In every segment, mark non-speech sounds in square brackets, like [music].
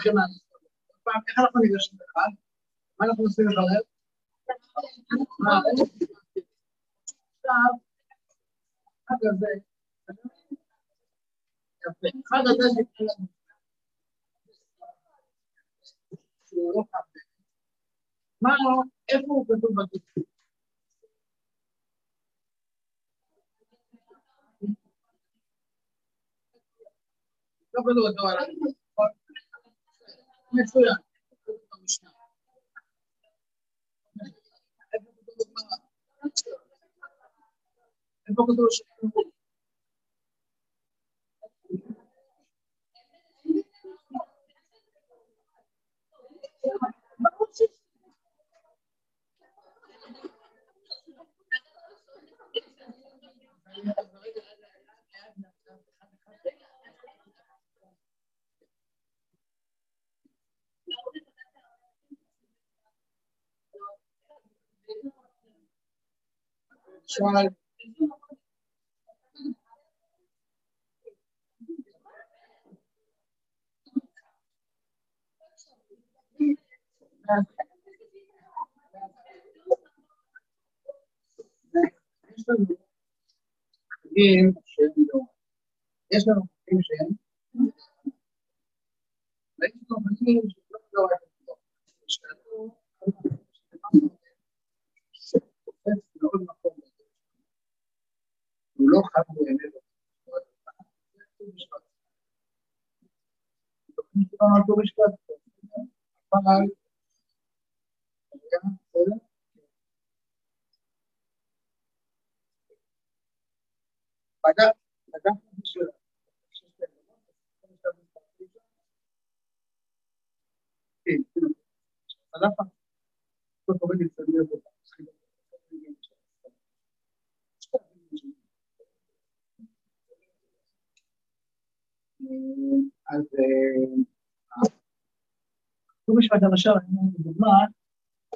מהבחינה הזאת. פעם, איך אנחנו ניגשים לחג? מה אנחנו עושים לחלל? עכשיו, חג הזה, יפה, חג הזה נקרא לנו, שהוא לא חג מה, איפה הוא כתוב בתקציב? לא כתוב אותו על מצוין. איפה כתוב שאל, יש לנו חגים שהם לא, יש לנו חגים שהם, ויש לנו חגים שהם לא לא, שאלו, שתופס מאוד מקום, הוא לא חג באמת, אבל, בסדר? בדק, בדק בשביל... כן, כן. בדק, כל כך הרבה ניסיון בזה. אז ט"ו בשבט למשל, אני אומר לדוגמה,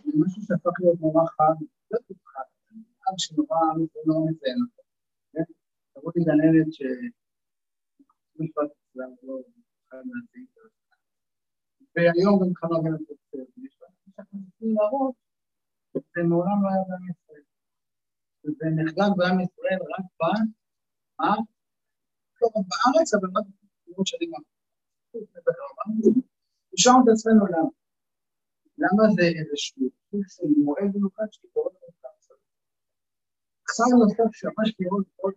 זה משהו שהפך להיות נורא חד, לא כל כך שנורא לא מציין אותו. תראו לי גננת ש... ט"ו בשבט לא את זה. והיום גם חלום גם לעשות ט"ו בשבט. להראות, זה מעולם לא היה בעם ישראל. זה נחגג בעם ישראל רק? לא רק בארץ, אבל רק בתקופות שנים נשארנו את עצמנו למה? למה זה איזשהו סוג של מועד מיוחד שקורה במחקר סביב? חג נוסף שממש לראות עוד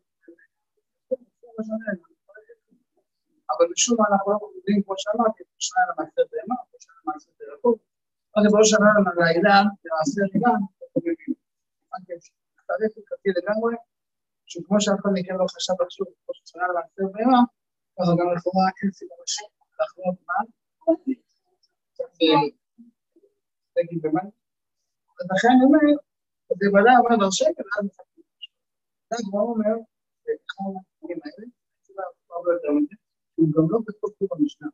אבל משום מה אנחנו לא יודעים, כמו שאמרתי, שנה למעשה בהמה, שנה למעשה בירקות, זה בראש שנה לעילה, למעשה ריגן, אנחנו מבינים. תאריך הלכתי לגמרי, שכמו שאף אחד מכם לא חשב לחשוב, כמו ששנה למעשה בהמה, אז גם לכאורה אין סיבה לשם, לחלום מה? אז לכן אני אומר, זה ודאי אומר דרשי, ואז מחכים. זה כבר אומר, אחד מהדברים האלה, הסיבה הרבה יותר מזה, הוא גם לא כתוב פה במשנה,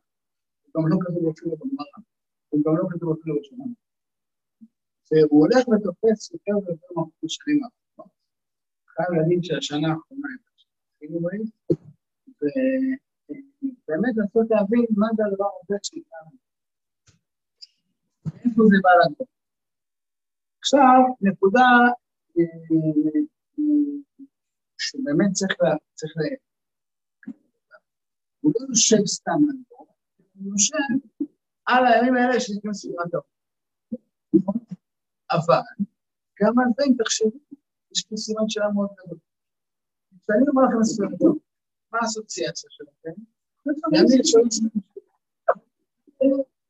הוא גם לא כתוב אפילו בגמרא, הוא גם לא כתוב אפילו בשנה. והוא הולך ותופס יותר ויותר מהפוך שנים האחרונות. חייב להגיד שהשנה האחרונה הייתה שהתחילו בהם, ובאמת לנסות להבין מה זה הדבר הזה שאיתנו. איפה זה בא לנו. עכשיו, נקודה שבאמת צריך ל... צריך ל... הוא לא יושב סתם לדור, הוא יושב על הימים האלה שנקרא ספירת האור. אבל גם על זה אם תחשבו, יש פה סימן שאלה מאוד גדול. כשאני אומר לכם ספירת האור, מה האסוציאציה שלכם? ימים שואלים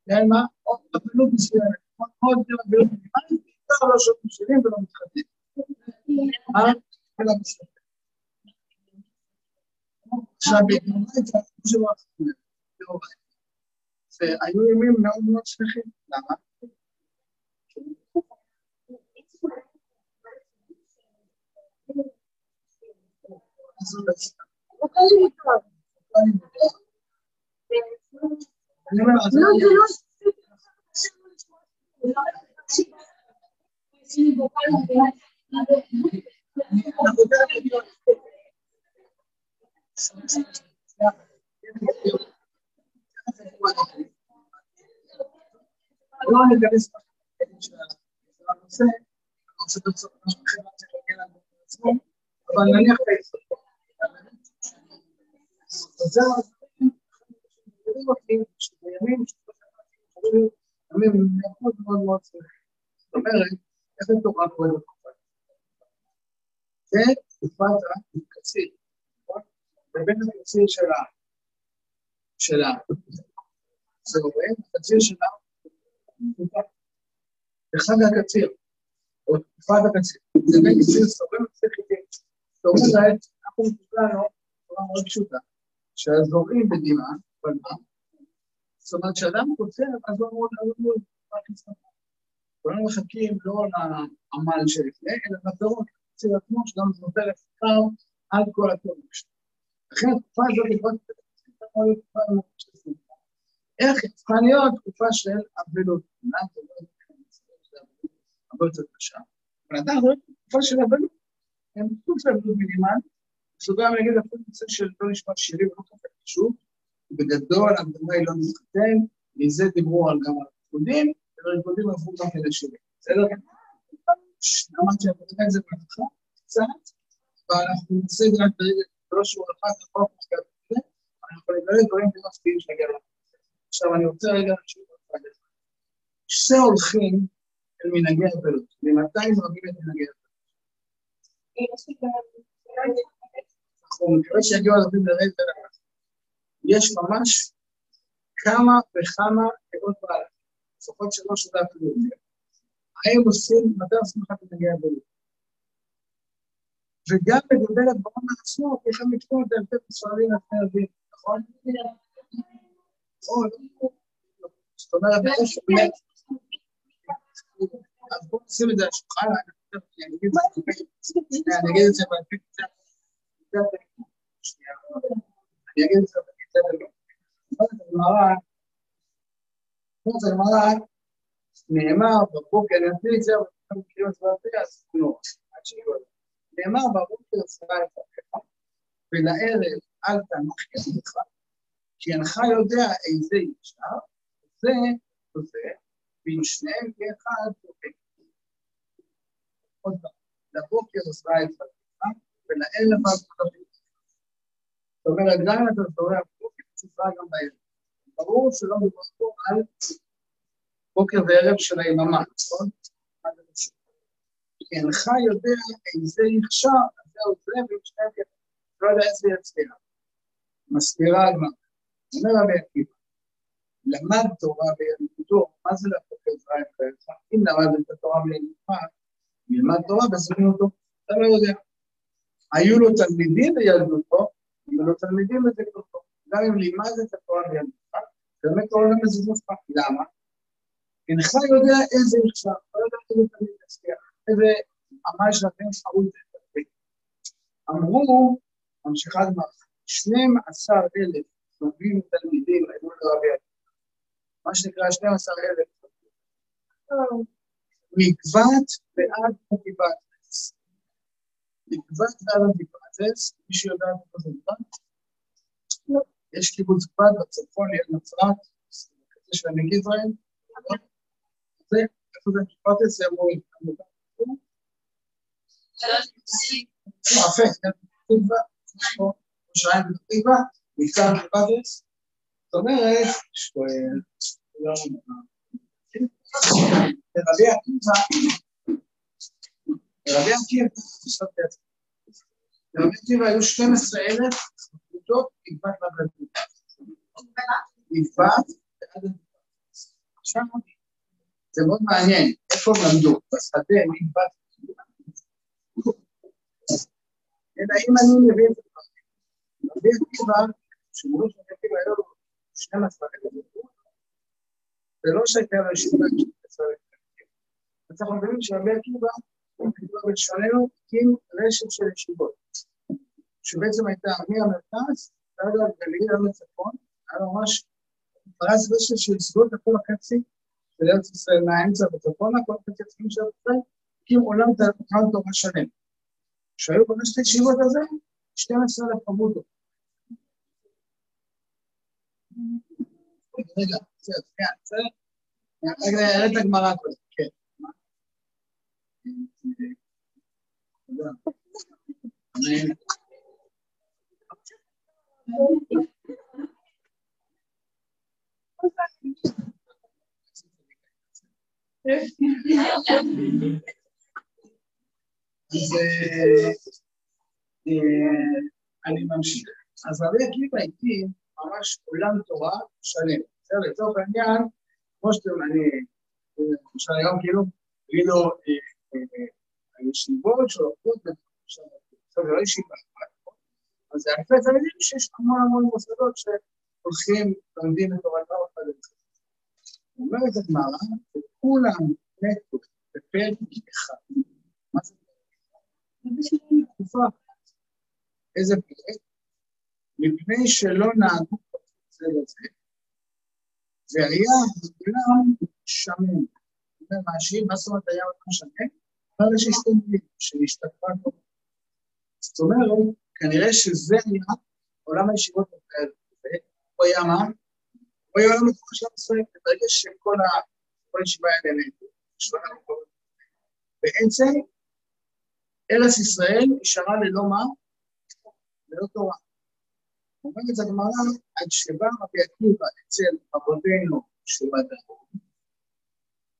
כן, מה? עוד פעילות מסוימת, עוד פעילות מינימלית, בעיקר לא שומעים שירים ולא מתחתנים. מה? אלא בסדר. עכשיו, בגמרא שלו והיו ימים מאוד מאוד שמחים. למה? אני אז לא ניכנס של הנושא, אני רוצה בסוף עצמו, אבל נניח את היסוד. שבימים ימים מאוד מאוד מאוד. זאת אומרת, איך התורה קוראת בתקופה? זה תקופת הקציר, נכון? ובין הקציר שלה, שלה, זה עובד, הקציר שלה, בחג הקציר, או תקופת הקציר, זה בין קציר סובל וקציר חיטים. זאת אומרת, אנחנו כולנו, בצורה מאוד פשוטה, שהאזורים בדימה, אבל מה? זאת אומרת, כשאדם כותב, אז הוא אמור לעבור רק לצטרך. כולנו מחכים לא לעמל שלפני, אלא לפירות, קציר עצמו, שגם נותן לפקר על כל הפירות שלו. לכן התקופה הזאת היא מאוד. איך צריכה להיות תקופה של אבלות? הרבה יותר קשה. אבל עדיין רואים תקופה של אבלות. הם סוג של אבלות מינימל, בסוגריים אני אגיד אפילו נושא של לא לשמוע שירים ולא כזה חשוב, בגדול ההקדמה היא לא מתחתן, מזה דיברו על גם על ריקודים, וריקודים הלכו גם כדי שירים. בסדר? אמרתי שאני אתן את זה בהתחלה, קצת, ואנחנו זה רק ברגע, לא שהוא אחד, נכון, אנחנו נגלה דברים די מפתיעים שנגיע לזה. עכשיו אני רוצה רגע להשאיר אותך שני הולכים אל מנהגי אבלות, ממתי נוהגים את מנהגי אבלות? אנחנו מקווה שיגיעו הרבים לרגע יש ממש כמה וכמה דעות בעל, לפחות שלוש שדה אפילו יותר. האם עושים, מתי עושים לך את מנהגי אבלות? וגם לגבי הדברים עצמו, איך הם יקראו את ההבדל בספרדים מהפני נכון? זאת אומרת, יש באמת... אז בואו נשים את זה על השולחן, אני אגיד את זה בעתיד קצת. אני אגיד את זה בעתיד קצת. הגמרא, נאמר בבוקר, אני אתחיל את זה, אבל אתם מכירים את זה בעתיד, אז לא, עד שיהיו את זה. נאמר בבוקר שרה את הפכה, ולערב אל תנח ידך, כי אינך יודע איזה ישר, זה וזה, ואם שניהם כאחד. עוד פעם, לבוקר עזרה את פתיחה, ולערב אל תנח זאת אומרת, גם אם אתה זורע בבוקר, תצטרך גם בערב. ברור שלא מדובר פה על בוקר וערב של היממה, נכון? כי אינך יודע איזה יכשר, אז זהו זה, ואם שניהם לא יודע איזה יצליח. מסבירה הגמרא. אומר רבי עקיבא, למד תורה בילדותו, מה זה להפוך עזרה עם חייך? אם למד את התורה בילדותך, ילמד תורה בזמנותו, אתה לא יודע. היו לו תלמידים בילדותו, היו לו תלמידים בזמנותו. גם אם לימד את התורה בילדותך, באמת קורא להם בזמנותך. למה? אינך יודע איזה נכשל, לא יודע איזה תלמיד יצליח, איזה עמל שלכם את זה. אמרו, ממשיכה הגמרא, 12,000 טובים תלמידים היו לרבי עקיבא. מה שנקרא 12,000 מגבת ועד אנטיפטס. מגבת ועד אנטיפטס, מישהו יודע איפה זה מגבת? לא. יש קיבוץ גבת בצפון ליד נצרת, בקצה של עמק יזרעאל. זה, איפה זה אנטיפטס? זה אמור להיות. יפה, תקווה, ראשיים בתקווה, ניצן בפאדרס, זאת אומרת, רבי עקיבא, רבי עקיבא, לרבי עקיבא היו 12,000 קבוצות נקבת בגדות. נקבת ועד עכשיו, זה מאוד מעניין, איפה הם למדו? בשדה נקבת אלא אם אני מבין את זה. רבי עקיבא, שמורים של רבי עקיבא היו לו 12 אלף זה לא שהייתה לו ישיבה של 12 אלף אז אנחנו מבינים שרבי עקיבא בלשוננו עם רשת של ישיבות, שבעצם הייתה מהמרכז ועד הגליל עד לצפון, היה ממש פרס רשת של ישיבות לכל החצי של ארץ ישראל מהאמצע וצפונה, כל החצי הצפון של ארץ ישראל, הקים עולם תורה שלם. שהיו חמשת הישיבות הזה, 12 אלף עמודות. רגע, בסדר, שנייה, בסדר? נראה את הגמרא קודם, כן. אז אני ממשיך. אז רבי עקיבא הקים ממש עולם תורה שלם. בסדר, לצורך העניין, כמו שאתם, אני, למשל היום כאילו, כאילו, הישיבות שעובדות עכשיו, זה לא ישיבה, אז זה אלפי תלמידים שיש המון המון מוסדות שהולכים, לומדים את תורתם החדשה. אומרת הגמרא, וכולם מתו בפרק אחד. מה זה תקופה איזה פרק? מפני שלא נהגו זה לזה, והיה העולם שמן. אומר רש"י, מה זאת אומרת היה העולם שמן? אבל יש הסתכלות שהשתתפה כל זאת אומרת, כנראה שזה היה עולם הישיבות בכלל. הוא היה מה? הוא היה עולם התורה של ישראל, ברגע שכל הישיבה האלה נהנית, בעצם ארץ ישראל נשארה ללא מה? ללא תורה. אומרת הגמרא, עד שבא רבי עקיבא אצל אבותינו שבדרום,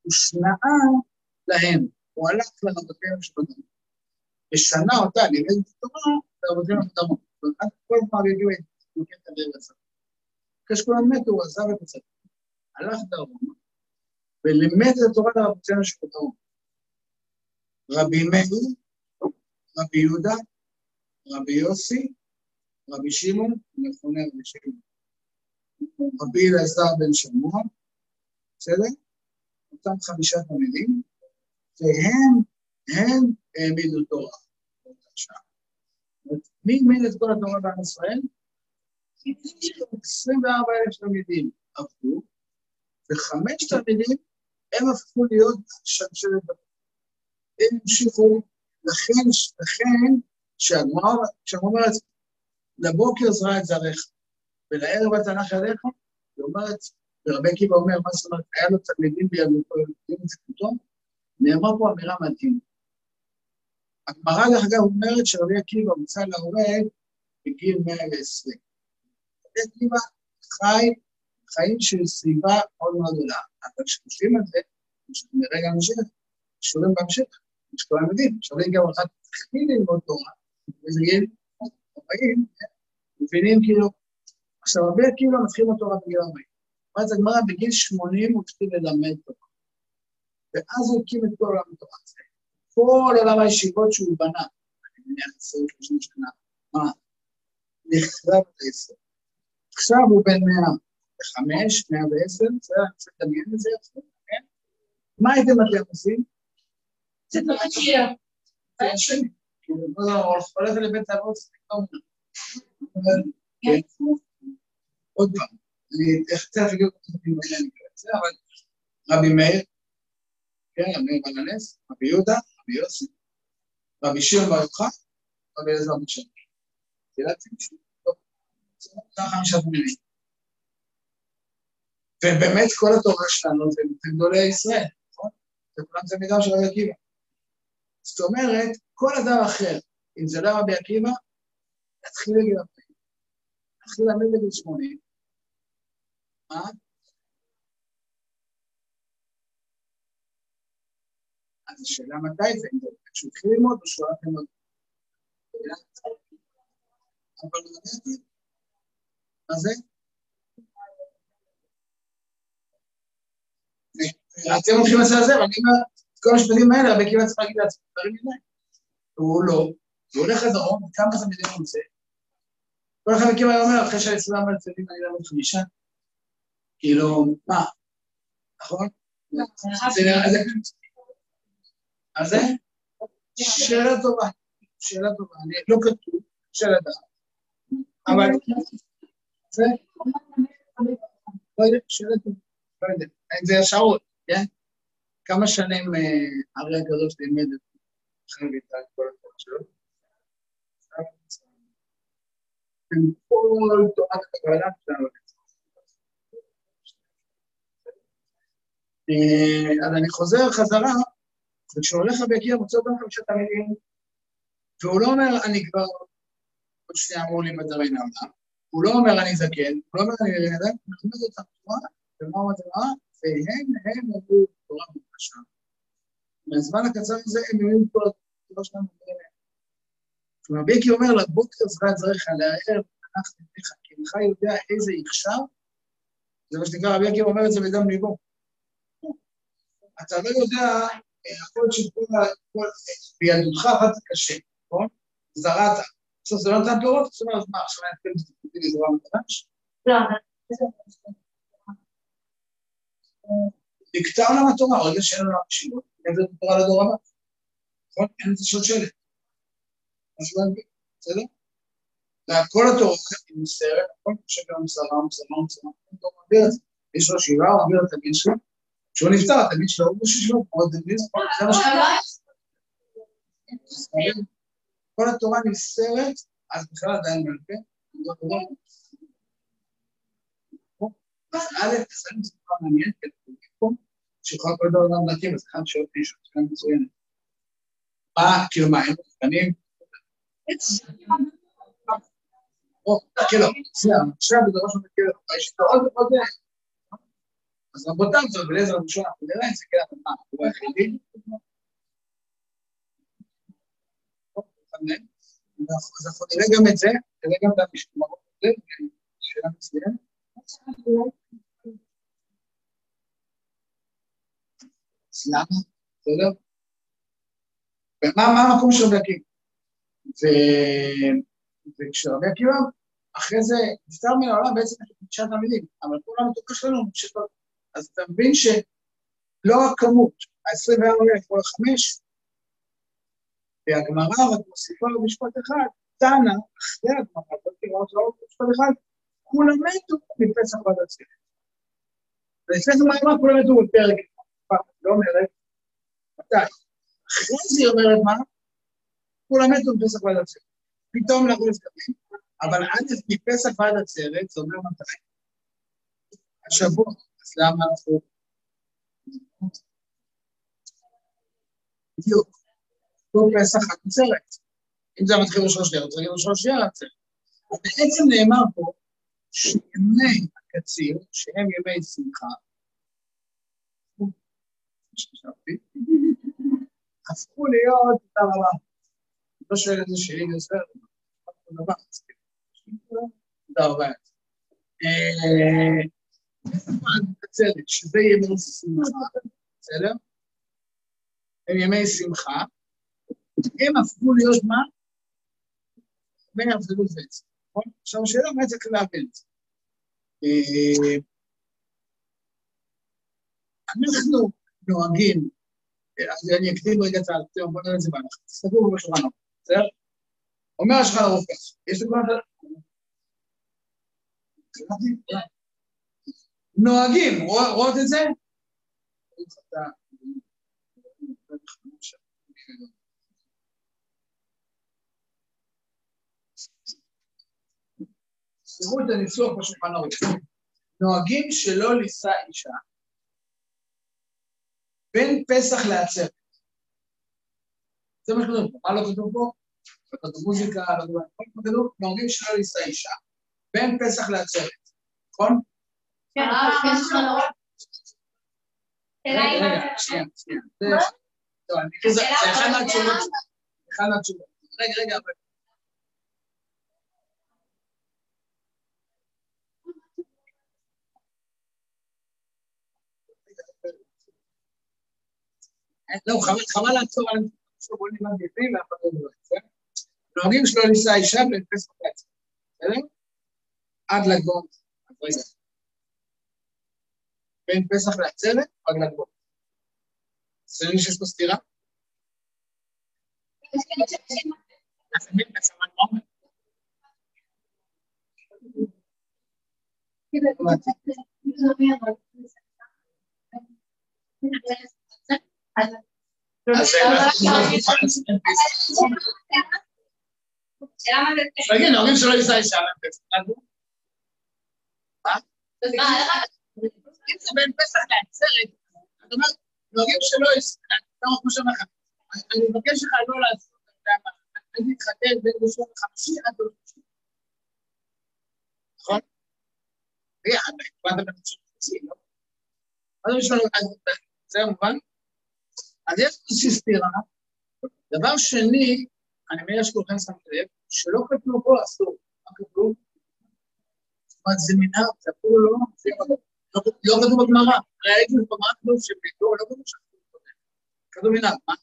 הוא שנאה להם, הוא הלך לרבותינו שבדרום, ושנה אותה את התורה לרבותינו בדרום. ואז כל פעם הגיעו את מוקד הדרך אחרי שכולם מתו, הוא עזב את הצד, הלך דרומה, ולימד את התורה לרבותינו שבדרום. רבי מאיר, רבי יהודה, רבי יוסי, רבי שמעון, מכונה רבי שמעון. רבי אלעזר בן שמוע, בסדר? אותם חמישה תלמידים, והם, הם העמידו תורה. מי העמיד את כל התורה בעם ישראל? 24 אלף תלמידים עבדו, וחמש תלמידים הם הפכו להיות שלשלת הם המשיכו, לכן, לכן, כשהגמרא אומרת, לבוקר זרע את זרעך, ולערב התנ"ך ידיך, היא אומרת, ורבי עקיבא אומר, מה זאת אומרת, היה לו תלמידים בילדותו, יודעים את זה פתאום? נאמרה פה אמירה מדהימה. הגמרא, דרך אגב, אומרת שרבי עקיבא הוצא להורג בגיל 120. רבי עקיבא חי חיים של סביבה מאוד מאוד גדולה, אבל כשחושבים על זה, נראה גם בהמשך, קשורים בהמשך, שכולם יודעים, שרבי עקיבא אחד התחיל ללמוד תורה, וזה גיל 40, מבינים כאילו, עכשיו רבי עקיבא מתחיל אותו רק בגיל 40. אומרת הגמרא, בגיל 80 הוא התחיל ללמד תורה. ואז הוא הקים את כל עולם התורה הזה. כל עולם הישיבות שהוא בנה, אני מניח 20-30 שנה, מה? נחרב עשר. עכשיו הוא בן 105, 110, בסדר? אני רוצה לדמיין את זה עכשיו, כן? מה הייתם אתם עושים? זה תמיד שיהיה. זה השני. כאילו, הולך לבית אבות, פתאום... עוד פעם, אני תכף אגיד את זה, אבל רבי מאיר, כן, רבי בן הנס, רבי יהודה, רבי יוסי, רבי שמעון בר יוחנן, רבי אלעזר בן שם. דילגתי מישהו? טוב, זה חמישה תלמידים. ובאמת כל התורה שלנו זה גדולי ישראל, נכון? זה כולם תלמידיו של רבי עקיבא. זאת אומרת, כל אדם אחר, אם זה לא רבי עקיבא, יתחיל לגיל 40. יתחיל ללמד בגיל 80. מה? אז השאלה מתי זה, כשהוא התחיל ללמוד או שהוא הלך ללמוד. אבל למדתי, מה זה? אתם הולכים זה, אני אומר, את כל המשפטים האלה, הרבה כמעט צריך להגיד לעצמם דברים מדי. והוא לא, הוא הולך לדרום, כמה זה מדינה רוצה? כל אחד מכם היה אומר, אחרי שאני סולם על צדדים אני למד חמישה. כאילו, מה? נכון? מה זה? שאלה טובה, שאלה טובה, אני לא כתוב, שאלה דעת. אבל זה, לא יודע, שאלה טובה, לא יודע, זה השעות, כן? כמה שנים ארי הקדוש לימד את התורה שלו? עם כל הקבלה שלנו. אה, אז אני חוזר חזרה, וכשהולך רבי עקיבא מוצא אותם חמישה תלמידים, והוא לא אומר, אני כבר, עוד שנייה אמור להיפטר מן העולם, הוא לא אומר אני זקן, הוא לא אומר אני נהדר, הוא אומר את התורה, ומה הוא התורה? והם, הם אמרו תורה בבקשה. מהזמן הקצר הזה הם יהיו כל התורה שלנו באמת. כלומר, ביקי אומר לבוקר זרעת זרעך לערב, אנחנו נתך, כי אינך יודע איזה יכשר, זה מה שנקרא, רבי עקיבא אומר את זה בדם ליבו. אתה לא יודע, יכול להיות שכל, בילדותך עבדת קשה, נכון? זרעת, בסוף זה לא נתן פירות, זאת אומרת, מה, עכשיו אני אתחיל לזרוע מחדש? לא, נקטע עולם התורה, רגע שאין עולם השירות, אין את התורה לדור הבא. נכון? אין את השלשלת. משהו להבין, בסדר? כל התורה היא מסתרת, הכל חושב גם מסרה, מסרה, מסרה, הוא מעביר את זה. יש לו שבעה, הוא מעביר את הבן שלו, כשהוא נפטר, התלמיד שלו הוא כמו הדמיון, זה מה שקורה. כל התורה נסתרת, אז בכלל עדיין בעל פה, אז א', זה דבר מעניין, כי אנחנו פה, שיכול כל גם להקים, אז אחד שואל אותי, שאלה מצוינת. מה, כאילו מה, הם מוכנים? או, כאילו, סליחה, עכשיו בדבר שאתה מכיר, יש עוד עוד... אז רבותיו, זה בלעזר ראשון, אנחנו נראה את זה, כן, אבל מה, הוא היחידי? אז אנחנו נראה גם את זה, נראה גם את המשמעות הזה, שאלה מצוינת. למה? בסדר? ומה המקום של רבי עקיבא? וכשרבי עקיבא, אחרי זה נפטר מן העולם בעצם יש לו תשעה תלמידים, אבל כל המתוקה שלנו ממשיך אז אתה מבין שלא רק כמות, ה-24 אלף או החמש, והגמרא רק מוסיפה לו משפט אחד, תנא, אחרי הגמרא, לא תראה אותו עוד משפט אחד, כולם מתו מפסח ועד הצליח. ולפני זה מה אמרה? כולם מתו בפרק לא אומרת, מתי? אחרי זה היא אומרת מה? כולם מתו מפסח ועד עצרת. פתאום אנחנו נזכרים, אבל עד מפסח ועד עצרת, זה אומר מתי? השבוע. אז למה אנחנו... בדיוק. לא פסח עצרת. אם זה מתחיל ראש השנייה, אז נגיד ראש השנייה עצרת. בעצם נאמר פה שימי הקציר, שהם ימי שמחה, הפכו להיות, תודה רבה. לא שואל איזה שלי גזר, תודה רבה. עצרת, שזה ימי שמחה, בסדר? הם ימי שמחה, הם הפכו להיות מה? ימי אבדלות ועצם, נכון? עכשיו השאלה מה צריך להבין את זה. אנחנו נוהגים, אז אני אקדים רגע את ה... בוא נראה את זה בהלכה. תסתכלו בשולחן בסדר? אומר השולחן ערוך יש כבר... נוהגים, רואות את זה? תראו את הניסוח בשולחן ערוך. נוהגים שלא לישא אישה בין פסח לעצרת. זה מה שכתוב פה. מה לא כתוב פה? לא כתוב מוזיקה, לא כתוב... נוהגים שלא נישא אישה, בין פסח לעצרת, נכון? כן, אה, רגע, רגע, שנייה, שנייה. זה אחד מהתשובות. אחד מהתשובות. רגע, רגע, אבל... לא, חבל לעצור על בוא נלמד בפנים ואף אחד לא את זה. נוהגים שלא נישא אישה ולפס בקיץ, בסדר? עד לגבוהות. אז רגע. בין פסח לעצרת עד לגבוהות. זה מי שיש פה סתירה? אז תגיד, ההורים שלו ייסע אישה מה? אם זה בין פסח לעצרת, אומר, נוהגים שלא יסתכל, כמו שאומר לך, אני מבקש לך לא לעשות, אתה יודע מה, אל תתחתן בין ראשון לחמישי עד ראשון. נכון? ביחד, קיבלת בין ראשון לחמישי, לא? אז יש לנו, זה מובן? אז יש איזושהי סתירה. דבר שני, אני מניח שכולכם שמתם לב, שלא כתוב פה אסור. מה כתוב? זאת אומרת, זה מנהג, זה אפילו לא... לא כתוב בגמרא. הרי הייתי בגמרא כתוב שביתו, לא כתוב שכתוב קודם. כתוב מנהג, מה?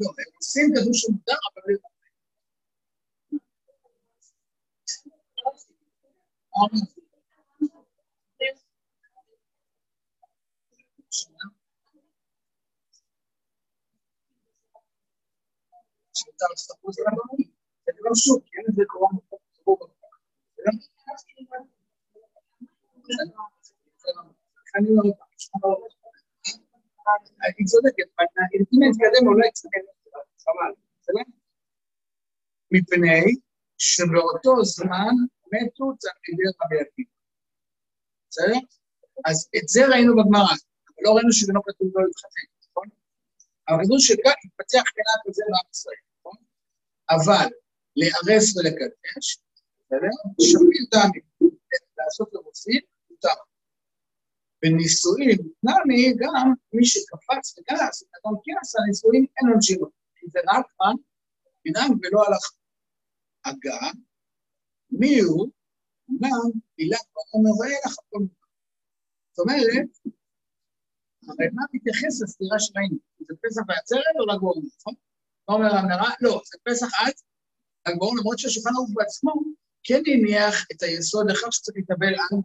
לא, הם עושים כתוב שמותר, אבל לא... זה לא שוק, אין לזה קורונה. היא צודקת, אם נתקדם אולי קצת חבל, בסדר? מפני שבאותו זמן מתו תלמידי רבי עקיבא. בסדר? אז את זה ראינו בגמרא, אבל לא ראינו שזה לא כתוב לא להתחתן, נכון? אבל כתוב שכאן התפתח קנאה כזה בעם ישראל, נכון? אבל להרס ולקדש? שפיל דמים, לעשות לרוסים, מותר. בנישואים, נמי גם מי שקפץ וכעס, אדם כעס על נישואים אין עונשין לו. כי זה רק כאן, מנהג ולא הלך. אגב, מי הוא? אמנם עילת בעומר ואילך הכל מותר. זאת אומרת, הרי מה מתייחס לסתירה שראינו? זה פסח בעצרת או לגבור, נכון? מה אומר המנהרה? לא, זה פסח עד לגבור, למרות שהשולחן ערוך בעצמו כן הניח את היסוד לכך שצריך להתאבל על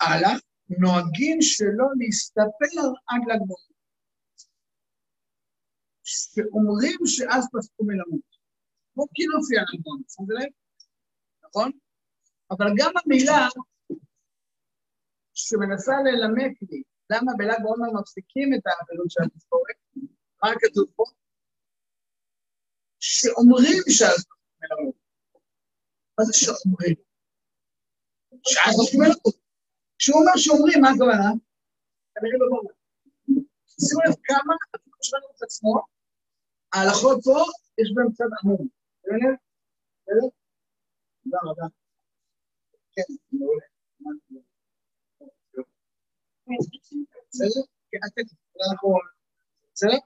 הלאה, נוהגים שלא להסתפר עד לגמור. שאומרים שאז פסקו מלמות. כמו קינופי על לגמור, שמתם לב? נכון? אבל גם המילה שמנסה ללמד לי למה בל"ג בעומר מפסיקים את האבלות של התספורת, מה כתוב פה? שאומרים פסקו מלמות. מה זה שאומרים? נופלים מלכות. כשהוא אומר שאומרים, מה הכוונה? כנראה לא ברור. שימו לב כמה, אפילו שלנו את עצמו, ההלכות פה, יש בהן קצת עמום. בסדר? בסדר? תודה רבה. כן, מעולה. בסדר? כן, בסדר?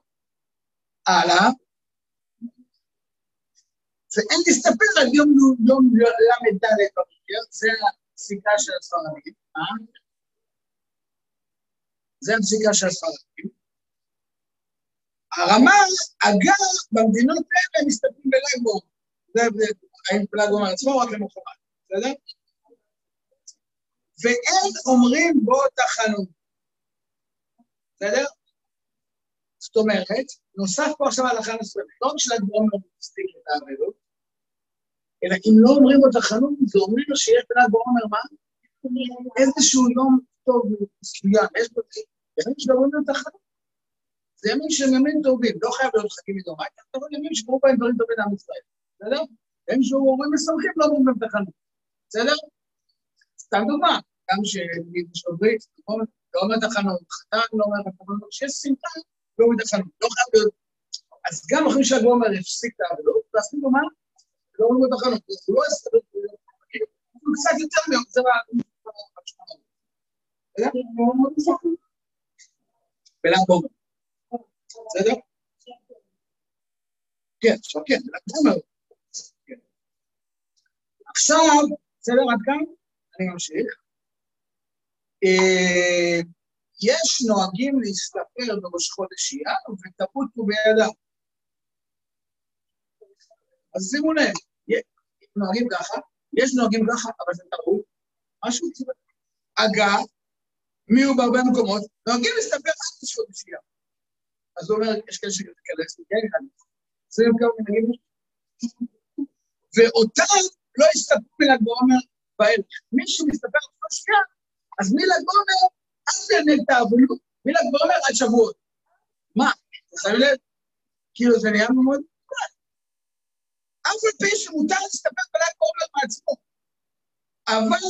הלאה. ואין להסתפר על יום ל"ד בבוקר, זה הפסיקה של הספרדים, אה? זה הפסיקה של הספרדים. הרמ"ל, אגב, במדינות האלה מסתכלים בל"ג בעומר. זה האם בל"ג בעומר עצמו רק למחרת, בסדר? ואין אומרים בו תחנות. בסדר? זאת אומרת, נוסף פה עכשיו הלכה נוספת, לא רק של"ג בעומר מספיק את האבלות, אלא אם לא אומרים לו תחנון, זה אומרים לו שיש בל"ג בעומר מה? איזשהו יום טוב מסוים, יש בו ימים שאומרים לו תחנון. זה ימים שהם ימים טובים, לא חייב להיות חגים מדורייתא, אבל ימים שקורו בהם דברים טובים לעם ישראל, בסדר? ימים שאומרים משמחים, לא אומרים להם תחנון, בסדר? סתם דוגמה, גם שברית, לא אומר תחנון, חתן לא אומר תחנון, כשיש שמחה, לא אומר תחנון, לא חייב להיות. אז גם אחרי שהגומר הפסיק את העבודות, ועשינו לו מה? לא אומרים לו תחנות, הוא לא יסתכל, הוא קצת יותר זה בל"ג בסדר? כן, עכשיו כן, בל"ג עכשיו, בסדר עד כאן? אני ממשיך. יש נוהגים להסתפר בראש חודש אייר ותפוטו בידם. אז שימו לב, נוהגים ככה, יש נוהגים ככה, אבל זה טעות, משהו צודק. אגב, מי הוא בהרבה מקומות? נוהגים להסתפר עד לשעות בשיעה. אז הוא אומר, יש כאלה שכאלה, כן, זה כמה מנהגים. ואותם לא הסתפרו מל"ג בעומר בערב. מי שמסתפר עד שנייה, אז מל"ג בעומר, אל תנהל את האבלות, מל"ג בעומר עד שבועות. מה? אתה שם לב? כאילו זה נהיה מאוד... אף על פי שמותר להסתפק בל"ג בעומר מעצמו. אבל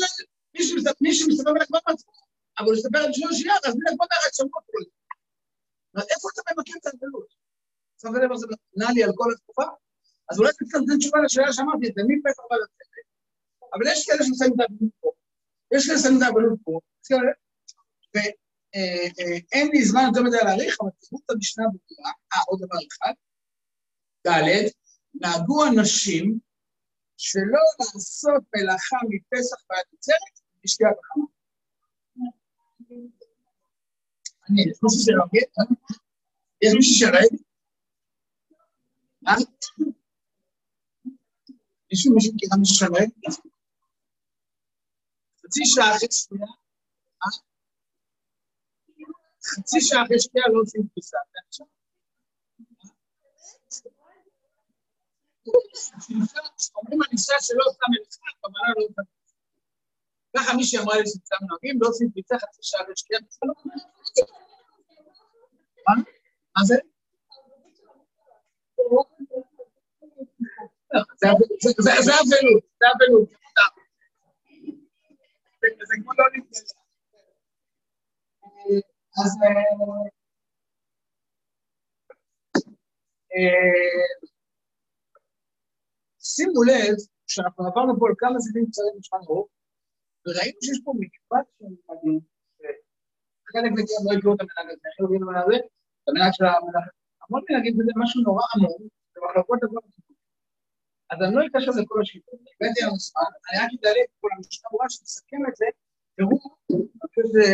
מי שמסתפק בל"ג בעומר מעצמו, אבל הוא מסתפק על שלוש שיער, אז בל"ג בעומר רק שמות כולם. איפה אתה ממקם את ההבדלות? שמת לב זה נע לי על כל התקופה? אז אולי קצת נותן תשובה לשאלה שאמרתי, זה מי פסח הצדק. אבל יש כאלה ששמים את ההבדלות פה, יש כאלה ששמים את ההבדלות פה, ואין לי זמן יותר מדי להאריך, אבל תראו את המשנה ברורה, אה, עוד דבר אחד, ד', נהגו אנשים שלא לעשות מלאכה מפסח ועד עצרת בשקיעת החמה. אני, יש מישהו שראה? יש מישהו שראה? אה? מישהו מישהו מכירה מישהו שראה? חצי שעה אחרי שנייה, אה? חצי שעה אחרי שנייה לא עושים תפיסה. אומרים על אישה שלא עושה מלאכה, הכוונה לא עושה ככה מישהי אמרה לי שצם נוהגים, לא עושים פריצה חצי שעה ושקיעה. מה זה? זה אבלות, זה אבלות. אז... שימו לב שאנחנו עברנו פה על כמה זידים קצרים בשולחן ערוך, וראינו שיש פה מקבץ של מנהגים, חלק מכם לא יקראו את המנהג הזה, איך יודעים המנהג הזה? את המנהג של המנהג, המון מנהגים זה משהו נורא עמום, זה מחלקות עבור אז אני לא אקשר לכל השיטות, הבאתי לנו זמן, אני רק אדלג פה למשנה ברורה שתסכם את זה, תראו, אני חושב שזה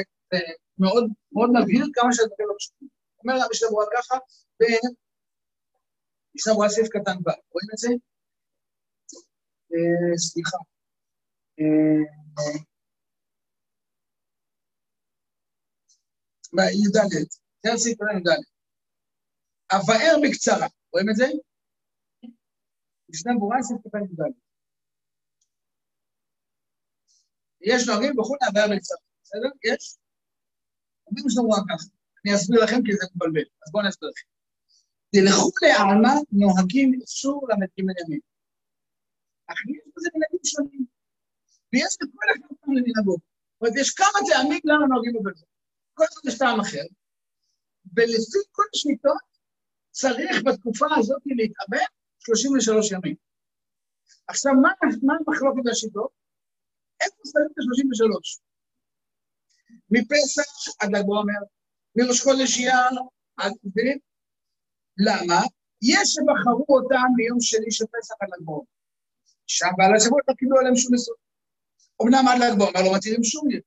מאוד מבהיר כמה שהדברים לא פשוטים. אומר המשנה ברורה ככה, במשנה ברורה סעיף קטן ו', רואים את זה? סליחה. בי"ד, זה הסעיף קטן י"ד. אבאר בקצרה, רואים את זה? משנה ברורה סעיף קטן י"ד. יש נוהגים בחו"ל להבאר בקצרה, בסדר? יש? אומרים משנה ברורה ככה, אני אסביר לכם כי זה מבלבל, אז בואו אני אסביר לכם. תלכו לעלמא נוהגים איסור ל"ג ימים. אך יש בזה מנהגים שונים. ויש לכל אחד פעם למנהגו. זאת אומרת, יש כמה טעמים למה נוהגים בזה. כל אחד יש טעם אחר. ולפי כל השיטות, צריך בתקופה הזאת להתאבד 33 ימים. עכשיו, מה, מה המחלוקת השיטות? איפה שמים את ה-33? מפסח עד ל"ג בעומר, מראש חודש אייר עד... מבינים? למה? יש שבחרו אותם ביום שני של פסח עד ל"ג בעומר. שם בעל השבועות לא קיבלו עליהם שום יסוד. אמנם עד ל"ג בעומר לא מתירים שום יום.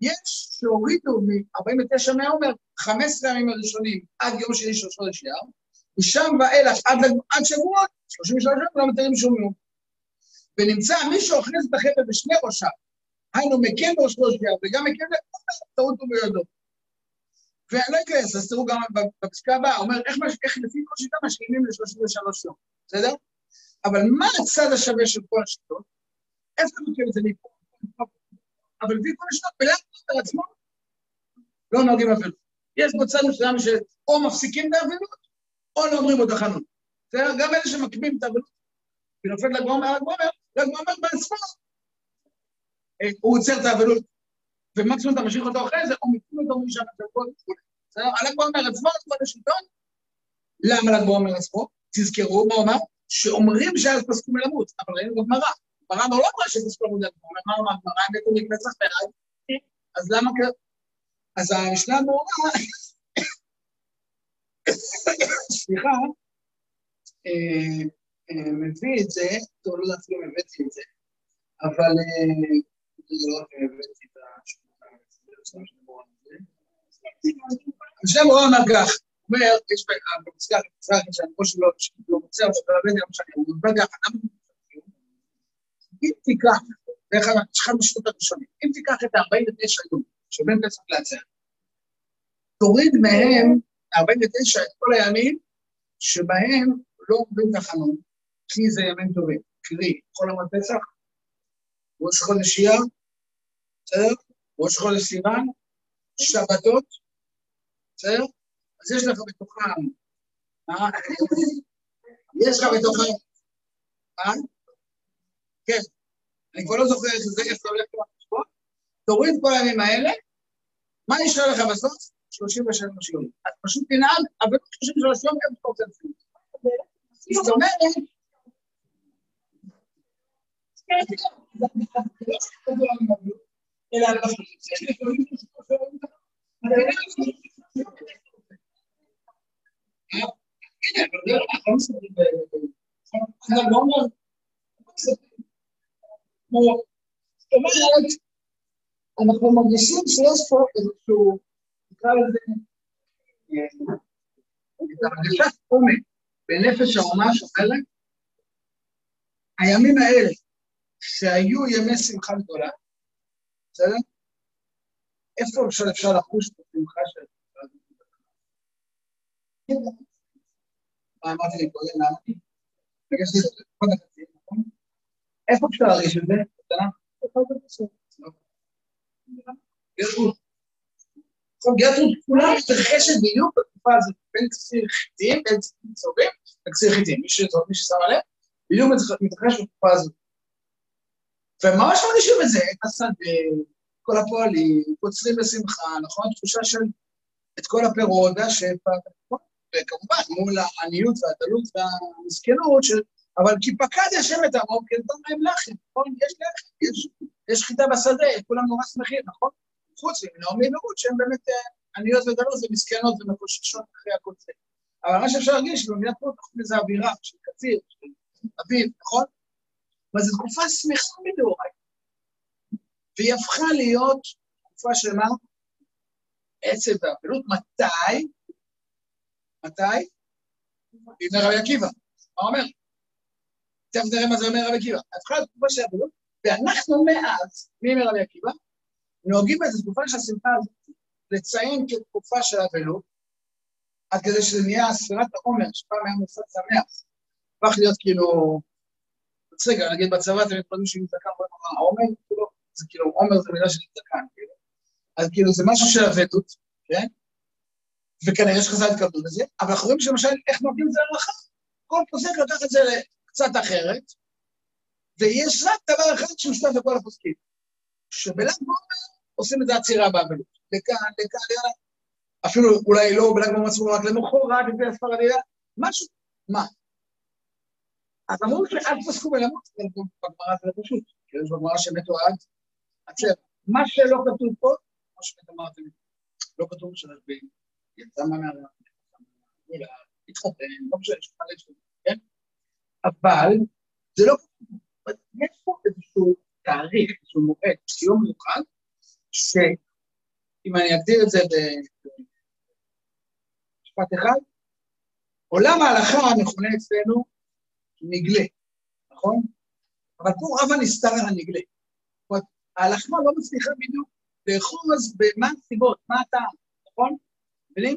יש שהורידו מ-49 מהעומר, 15 הימים הראשונים עד יום שני של חודש אייר, משם ואילך עד, עד שבועות, 33 יום לא מתירים שום יום. ונמצא מי שאוכנס את החבל בשני ראשיו, היינו מקל ראש ראש אייר וגם מקל טעות הוא בידו. ואני לא אכנס, אז תראו גם בפסקה הבאה, אומר איך, איך לפי כל שיטה משלימים ל-33 יום, בסדר? אבל מה הצד השווה של כל השיטות? איפה מכיר את זה מפה? אבל לפי כל השיטות, בלעד עצמו, לא נוהגים אבלות. יש בו צד מסוים שאו מפסיקים את האבלות, או לא אומרים עוד החנות. בסדר? גם אלה שמקמים את האבלות, ונופל לגמר, לגמר, לגמר בעצמו, הוא עוצר את האבלות, ומקסימום אתה משאיר אותו אחרי זה, או מקים אותו משם את הכל וכו'. בסדר? הל"ג בעומר עצמו, כל השיטות, למה ל"ג בעומר עצמו? תזכרו מה הוא אמר? שאומרים שאז פסקו מלמות, אבל ראינו בגמרא. גמרא לא אמרה שפסקו למות ל"ג בעומר, מה אמרה? גמרא מתו מפסח ועד. אז למה. אז המשנה ברורה, סליחה, מביא את זה, טוב, לא יודעת אם הבאתי את זה, אבל לא הבאתי את השם ברורה אומר כך, אומר, יש בפסקה הקצרה שאני חושב שלא מוצא, או שאתה לא יודע מה שאני אומר, ככה, אם תיקח, זה אחד מהשיטות הראשונים, אם תיקח את ה-49 יום שבין פסח לעצרת, תוריד מהם, 49, את כל הימים שבהם לא עומדים תחנות, כי זה ימים טובים, קרי, חול המועד פסח, ראש חודש אייר, בסדר? ראש חודש סיוון, שבתות, בסדר? אז יש לך בתוכם, אה? יש לך בתוכם, אה? כן, אני כבר לא זוכר איך זה הולך לחשבון, תוריד כל הימים האלה, מה נשאר לך בסוף? 33 יום. אז פשוט תנהג, אבל 33 יום גם רוצה לפעמים. זאת אומרת, אלא זאת אומרת, אנחנו מרגישים שיש פה איזשהו, נקרא לזה, את הרגשת עומק בנפש האומה שאומרת, הימים האלה, שהיו ימי שמחה גדולה, בסדר? איפה אפשר, אפשר לחוש את השמחה של מה אמרתי לי קודם, אמרתי? נכון? איפה אפשר להרגיש את זה? גרטרוד כולה מתרחשת בדיוק בתקופה הזאת, בין כסיר חיטים, בין כסיר צהובים לכסיר חיטים. מי ששם עליהם, בדיוק מתרחש בתקופה הזאת. וממש מרגישים את זה, את השדה, כל הפועלים, קוצרים בשמחה, נכון? תחושה של את כל הפירות והשפע, וכמובן מול העניות והדלות והמסכנות של... אבל כי פקד השם את עמו, כי נתן להם לחם, נכון? יש לחם, יש, יש חיטה בשדה, כולם נורא שמחים, נכון? חוץ מנעמי ורות, שהן באמת אה, עניות ודלות ומסכנות ומקוששות אחרי הכל זה. אבל מה שאפשר להרגיש, במדינת פה תחום איזו אווירה של קציר, של אביב, נכון? אבל זו תקופה שמחה מדאורייתא. והיא הפכה להיות תקופה של מה? עצב ואבלות. מתי? מתי? בימי רבי עקיבא. מה אומר? תכף נראה מה זה אומר רבי עקיבא. הפכה להיות תקופה של אבלות, ואנחנו מאז, מימי רבי עקיבא, נוהגים באיזו תקופה של השמחה הזאת לציין כתקופה של אבלות, עד כדי שזה נהיה ספירת העומר, שפעם היה מוסד שמח, הפך להיות כאילו, רגע, נגיד בצבא אתם מתפלאים שעם זקן, העומר, כאילו, זה כאילו, עומר זה מילה של זקן, כאילו. אז כאילו זה משהו של אבדות, כן? וכנראה יש חז"ל התכוונו לזה, אבל אנחנו רואים שלמשל איך נותנים את זה להלכה. כל פוסק לקח את זה לקצת אחרת, ויש רק דבר אחד שהוא שותף לכל הפוסקים, שבל"ג בעומר עושים את זה עצירה באבלות. לכאן, לכאן, יאללה. אפילו אולי לא בל"ג בעומר רק למחרת, לפי הספרדיה, משהו, מה? אז אמרו שאל תפסקו בלמות, אבל בגמרא זה פשוט, כי יש בגמרא שמתו עד עצר. מה שלא כתוב פה, כמו שבאמת אמרתם, לא כתוב שנשבים, יצא מהמערה, התחתן, לא משנה, יש לך כן? אבל זה לא כתוב. יש פה איזשהו תאריך, איזשהו מועד, יום מיוחד, שאם אני אגדיר את זה במשפט אחד, עולם ההלכה המכונה אצלנו נגלה, נכון? אבל פה רב הנסתר על הנגלה. זאת אומרת, ההלכה לא מצליחה בדיוק לאחוז במה הסיבות, מה הטעם, נכון? מבינים?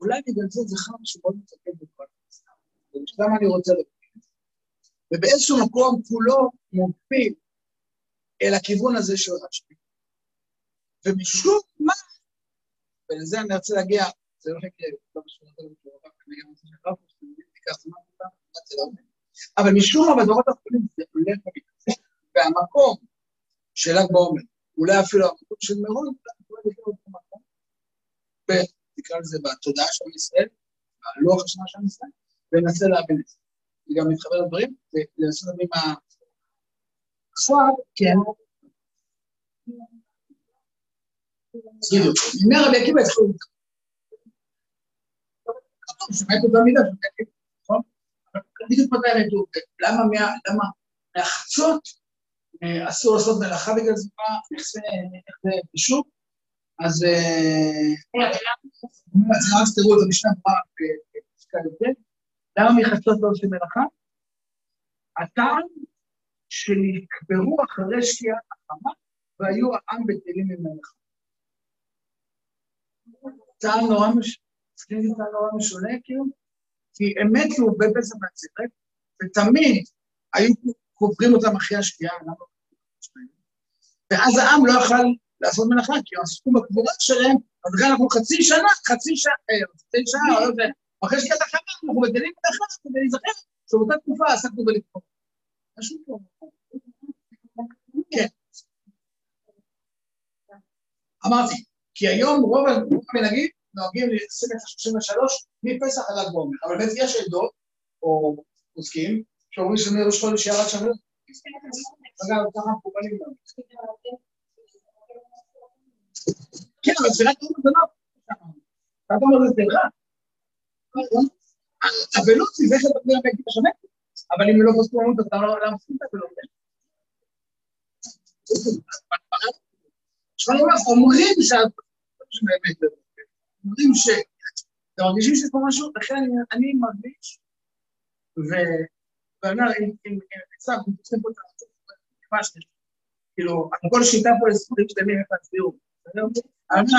אולי בגלל זה זה חם שמאוד מתקד בכל הנסתר. ולמה אני רוצה להגיד את זה? ובאיזשהו מקום כולו מוביל אל הכיוון הזה של רשמי. ומשום מה, ולזה אני רוצה להגיע, זה לא לא תיקח זמן אותם, אבל משום מה בדורות האחרונים זה הולך ומתקצר, והמקום של ל"ג בעומר, אולי אפילו המקום של מירון, ונקרא לזה בתודעה של ישראל, בלוח השנה של ישראל, וננסה להבין את זה. אני גם מתחבר לדברים, ולנסות להבין מה... עכשיו, כן. בדיוק. מימי רבי עקיבא התחילו זה. כתוב שמתו במידה של רבי עקיבא, נכון? בדיוק מתי הם ידעו, למה מהחצות אסור לעשות מלאכה בגלל זה, איך זה פשוט? אז רק תראו את המשנה ברורה בפסקה יותר, למה מחצות לא עושים מלאכה? הטעם שנקברו אחרי שקיעת החמה והיו העם בטלים ממלאכה. טעם נורא משונה, כאילו, כי הם מתו בפסח מהצדק, ותמיד היו קוברים אותם אחרי השקיעה, ואז העם לא יכל לעשות מלאכה, כי הם עסקו בקבורה שלהם אז לכן אנחנו חצי שנה, חצי שעה, אה, חצי שעה, לא יודע, אחרי שקטע חמה, אנחנו מגלים האחד כדי להיזכר שבאותה תקופה עסקנו בלקרוא. משהו פה. כן. אמרתי, כי היום רוב המנהגים נוהגים לשים את ה-33 מפסח עד ל"ג בעומר, אבל באמת יש עדות, או עוסקים, שאומרים שמראש חודש ירד שם אגב, ככה מקובלים גם. כן, אבל זה רק לא מתנות. אתה אומר זה סליחה. אבלות זה זכר תחזיר הבית בשונה, אבל אם לא חוסקו ממות, אז לא מפסיד את האבלות. אומרים אומרים ש... אתם מרגישים שיש פה משהו? לכן אני מרגיש, ואני אומר, אם קצת, אנחנו צריכים פה את ה... כאילו, כל שיטה פה לספרים שלמים איך להסביר.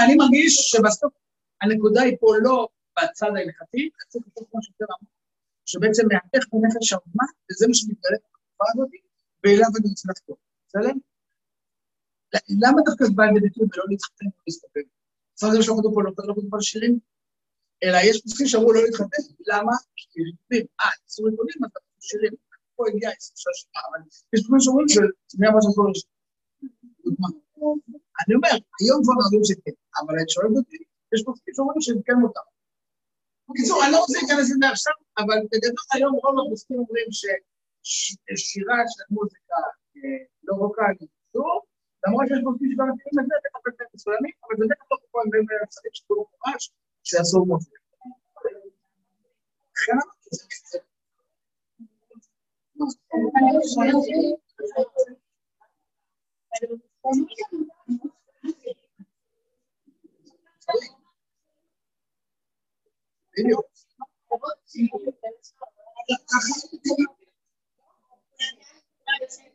אני מרגיש שבסוף הנקודה היא פה לא בצד ההלכתי, צריך לעשות כמו שיותר עמוק, שבעצם מהפך בנפש האומה, וזה מה שמתגלה בתקופה הזאת, ואליו אני רוצה לחתום, בסדר? למה דווקא זה בא לידי ביטוי ולא להתחתן ולהסתפק? בסדר זה שאנחנו פה לא כתוב שירים, אלא יש פוסקים שאמרו לא להתחתן, למה? כי ריבועים, אה, איסור ריבועים, אז אנחנו שירים, פה הגיע איסור של השירה, אבל יש פוסקים שאומרים אמר שזה לא דוגמה. אני אומר, היום כבר נוהגים שכן, אבל את שואלת אותי, יש פוסקים שאומרים שזה כן מותר. בקיצור, אני לא רוצה להיכנס לזה עכשיו, אבל בגדול היום רוב הפוסקים אומרים ששירה של מוזיקה לא ווקאלית אסור, למרות שיש פוסקים שגם מכירים את זה, בטח בטח מסוימים, אבל זה בטח לא כל מיני מצבים שכולו ממש, שאסור מוזיקה. לכן אמרתי, זה בדיוק. ככה הרב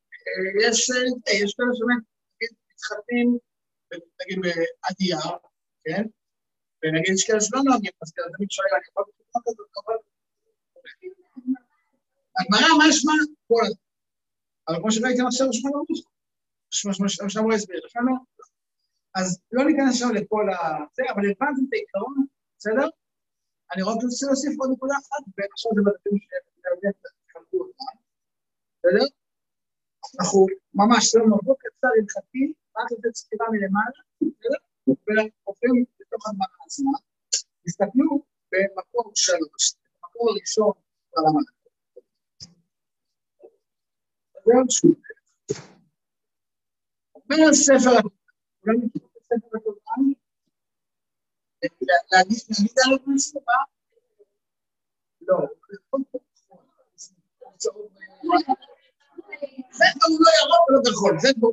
יש כאלה שבאמת, מתחתנים, נגיד בעדייה, כן? ונגיד יש כאלה שלא נוהגים, אז כאלה תמיד שואל, אני יכול לתת כזאת, אבל... הגמרא, מה ישמע? כל הזמן. אבל כמו שראיתם עכשיו, יש מה לא עכשיו הוא הסביר, לכן לא. אז לא ניכנס עכשיו לכל ה... זה, אבל הבנתם את העיקרון, בסדר? אני רק רוצה להוסיף עוד נקודה אחת, ועכשיו זה בדפים שחלקו אותה, בסדר? אנחנו ממש לא מבוא קצר הלכתי, רק לתת סקירה מלמעלה? ועוברים לתוך הגמרא עצמה. תסתכלו במקור שלוש, במקור הראשון עוד שוב. אומר הספר התורה, להגיד על עוד מסובה? לא. זה כבר לא ולא כחול, זה כבר...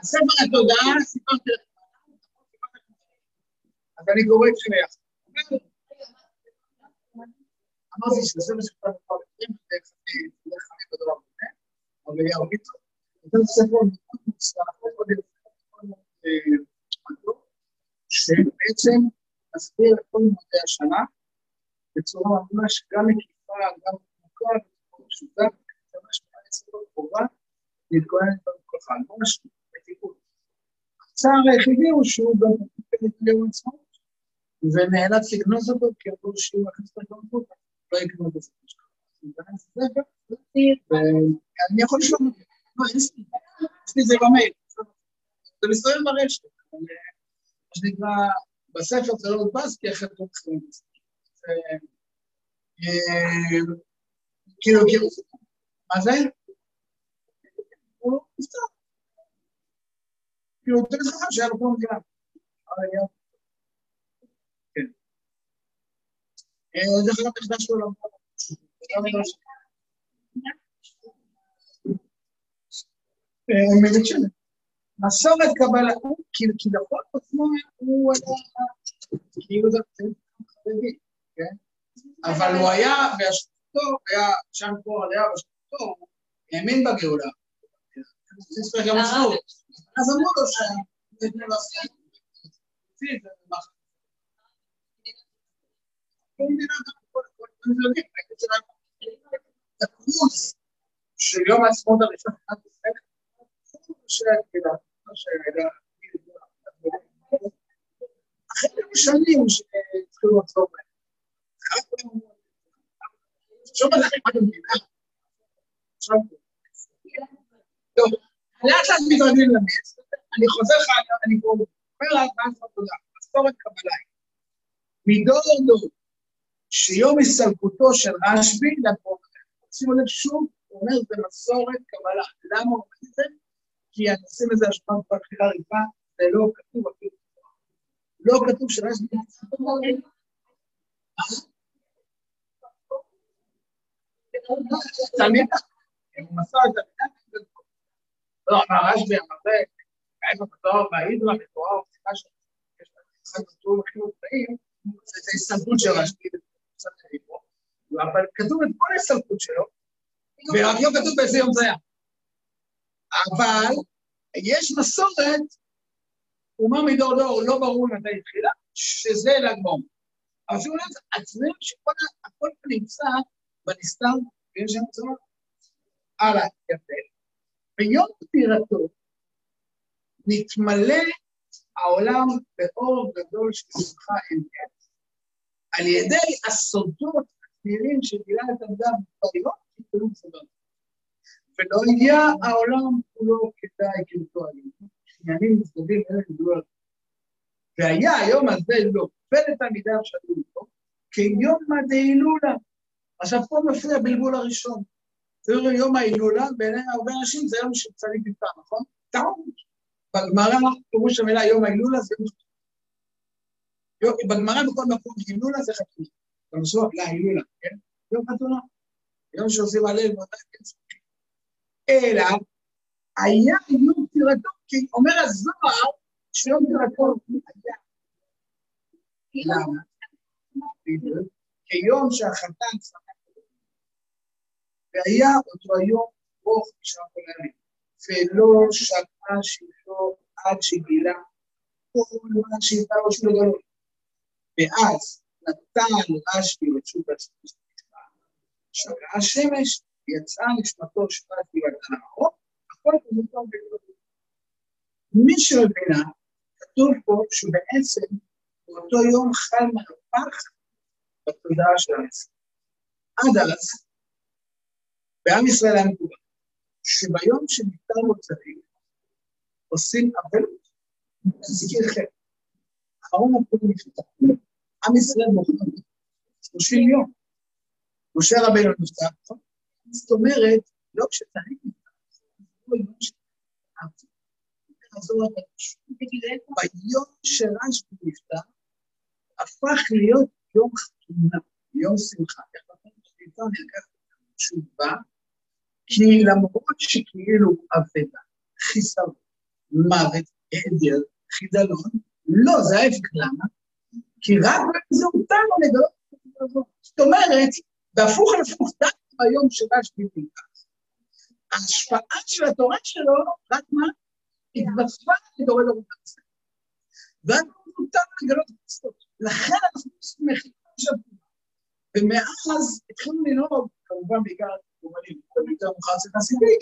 הספר התודעה, סיפרתי לך. אז אני קורא את שני יחד. אמרתי שזה מה שכתב בכל מקרים, זה חמי בדבר הזה, אבל אליהו מיטו. ספר מסביר את כל מועדי השנה בצורה ממש גם מקיפה, גם עמוקה, בצורה פשוטה, ממש מעצם חובה להתכונן את המקוחה, ממש בטיפול. הצער היחידי הוא שהוא גם מטפל את ליום עצמאות, ונאלץ לגנוז אותו כי אמרו שהוא מכניס את הגנבות, לא יקנו בזה. ואני יכול לשאול, לא, יש לי זה במייל, זה מסתובב ברשת. מה שנקרא, בספר זה לא הודפס, כי אחרת לא צריכים את כאילו, כאילו, מה זה? הוא נפטר. כאילו, תמיד חכם שהיה לו פה מדינה. כן. אה, זה חלק נכנס לו למקום. אה, מבית שמש. מסורת קבלה, הוא כביכול עצמו הוא היה כאילו זה חרדי, כן? אבל הוא היה, בהשקפתו, היה שם פה עליה בהשקפתו, הוא האמין בגאולה. אז אמרו לו ש... הכרוז של יום העצמאות הראשון, כמה שנים שהתחילו לחזור בהם. מתרגלים לנס, אני חוזר לך, אני אומר מה תודה, מסורת קבלה. מדור דור, שיום הסתלקותו של רשב"י לפרוק. שימו לב שוב, הוא אומר, זה מסורת קבלה. למה הוא אומר את זה? כי נשים לזה השפעה בבחירה ריבה, זה לא כתוב אפילו. לא כתוב שרשב"י... לא, אמר רשב"י, אמר זה, איפה בתואר בהידרה, בתואר, סליחה שיש לך כתוב חינוך חיים, זה הסתלקות של רשב"י, אבל כתוב את כל ההסתלקות שלו, ורק לא כתוב באיזה יום זה היה. אבל יש מסורת, אומה מדור דור, לא ברור מתי התחילה, שזה ל"ג בעומר. אבל שימו לב, עצמם שהכל נמצא בנסתר, ויש שם צורך. הלאה, יפה. ביום פטירתו נתמלא העולם באור גדול של שמחה אין קץ. על ידי הסודות הצעירים שגילה את אדם ביום, קיבלו סודות. ולא הגיע העולם כולו כדאי כמתוארים. עניינים מצדדים אלה גדול. והיה היום הזה לא, ולתלמידיו שאלו אותו, כיום הדהילולה. עכשיו פה מפריע בלבול הראשון. זה יום ההילולה, בעיני הרבה אנשים זה יום של צדיק נפטר, נכון? טעות. בגמרא, פירוש המילה יום ההילולה זה יום... בגמרא בכל מקום הילולה זה חתונה. במסורת להילולה, כן? יום חתונה. יום שעושים הלל. אלא היה יום פטירתו, כי אומר הזוהר שיום פטירתו היה. למה? כיום שהחתן שמח והיה אותו היום רוך משם עולמים, ולא שקעה שבטו עד שגילה כל מה שהייתה ראש לגלות. ואז נתן רשב"י רשות השמש, שקעה השמש, יצאה נשמתו שפת ירדן האור, הכל כמותו בגללו. מי שמבינה, כתוב פה שבעצם באותו יום חל מהפך בתודעה של העצם. עד אז, בעם ישראל היה מקובל, שביום שנפטר לו צדיק, עושים אבלות, תזכיר חטא. אחרון הפעמים נפטר. עם ישראל בוחר 30 יום. משה רבינו נכון? זאת אומרת, לא כשצדיק נפטר, זה יום שנפטר. ביום שרשב"י נפטר, הפך להיות יום חתונה, יום שמחה. איך לכם שנפטר נלקח תשובה, כי למרות שכאילו אבדה, חיסרון, מוות, היעדר, חידלון, לא, זה ההפך, למה? כי רק באמצעותם הוא לגלות את הזאת. זאת אומרת, בהפוך על הפוך, דווקא ביום שרשב"י נפטר, ההשפעה של התורה שלו, רק מה? התווספה דורות המצב. ואז מותר לגלות את הסוד. לכן אנחנו שמחים שבוע. ומאז התחילו לנהוג, כמובן בעיקר גורלים, יותר מאוחר זה חסידי,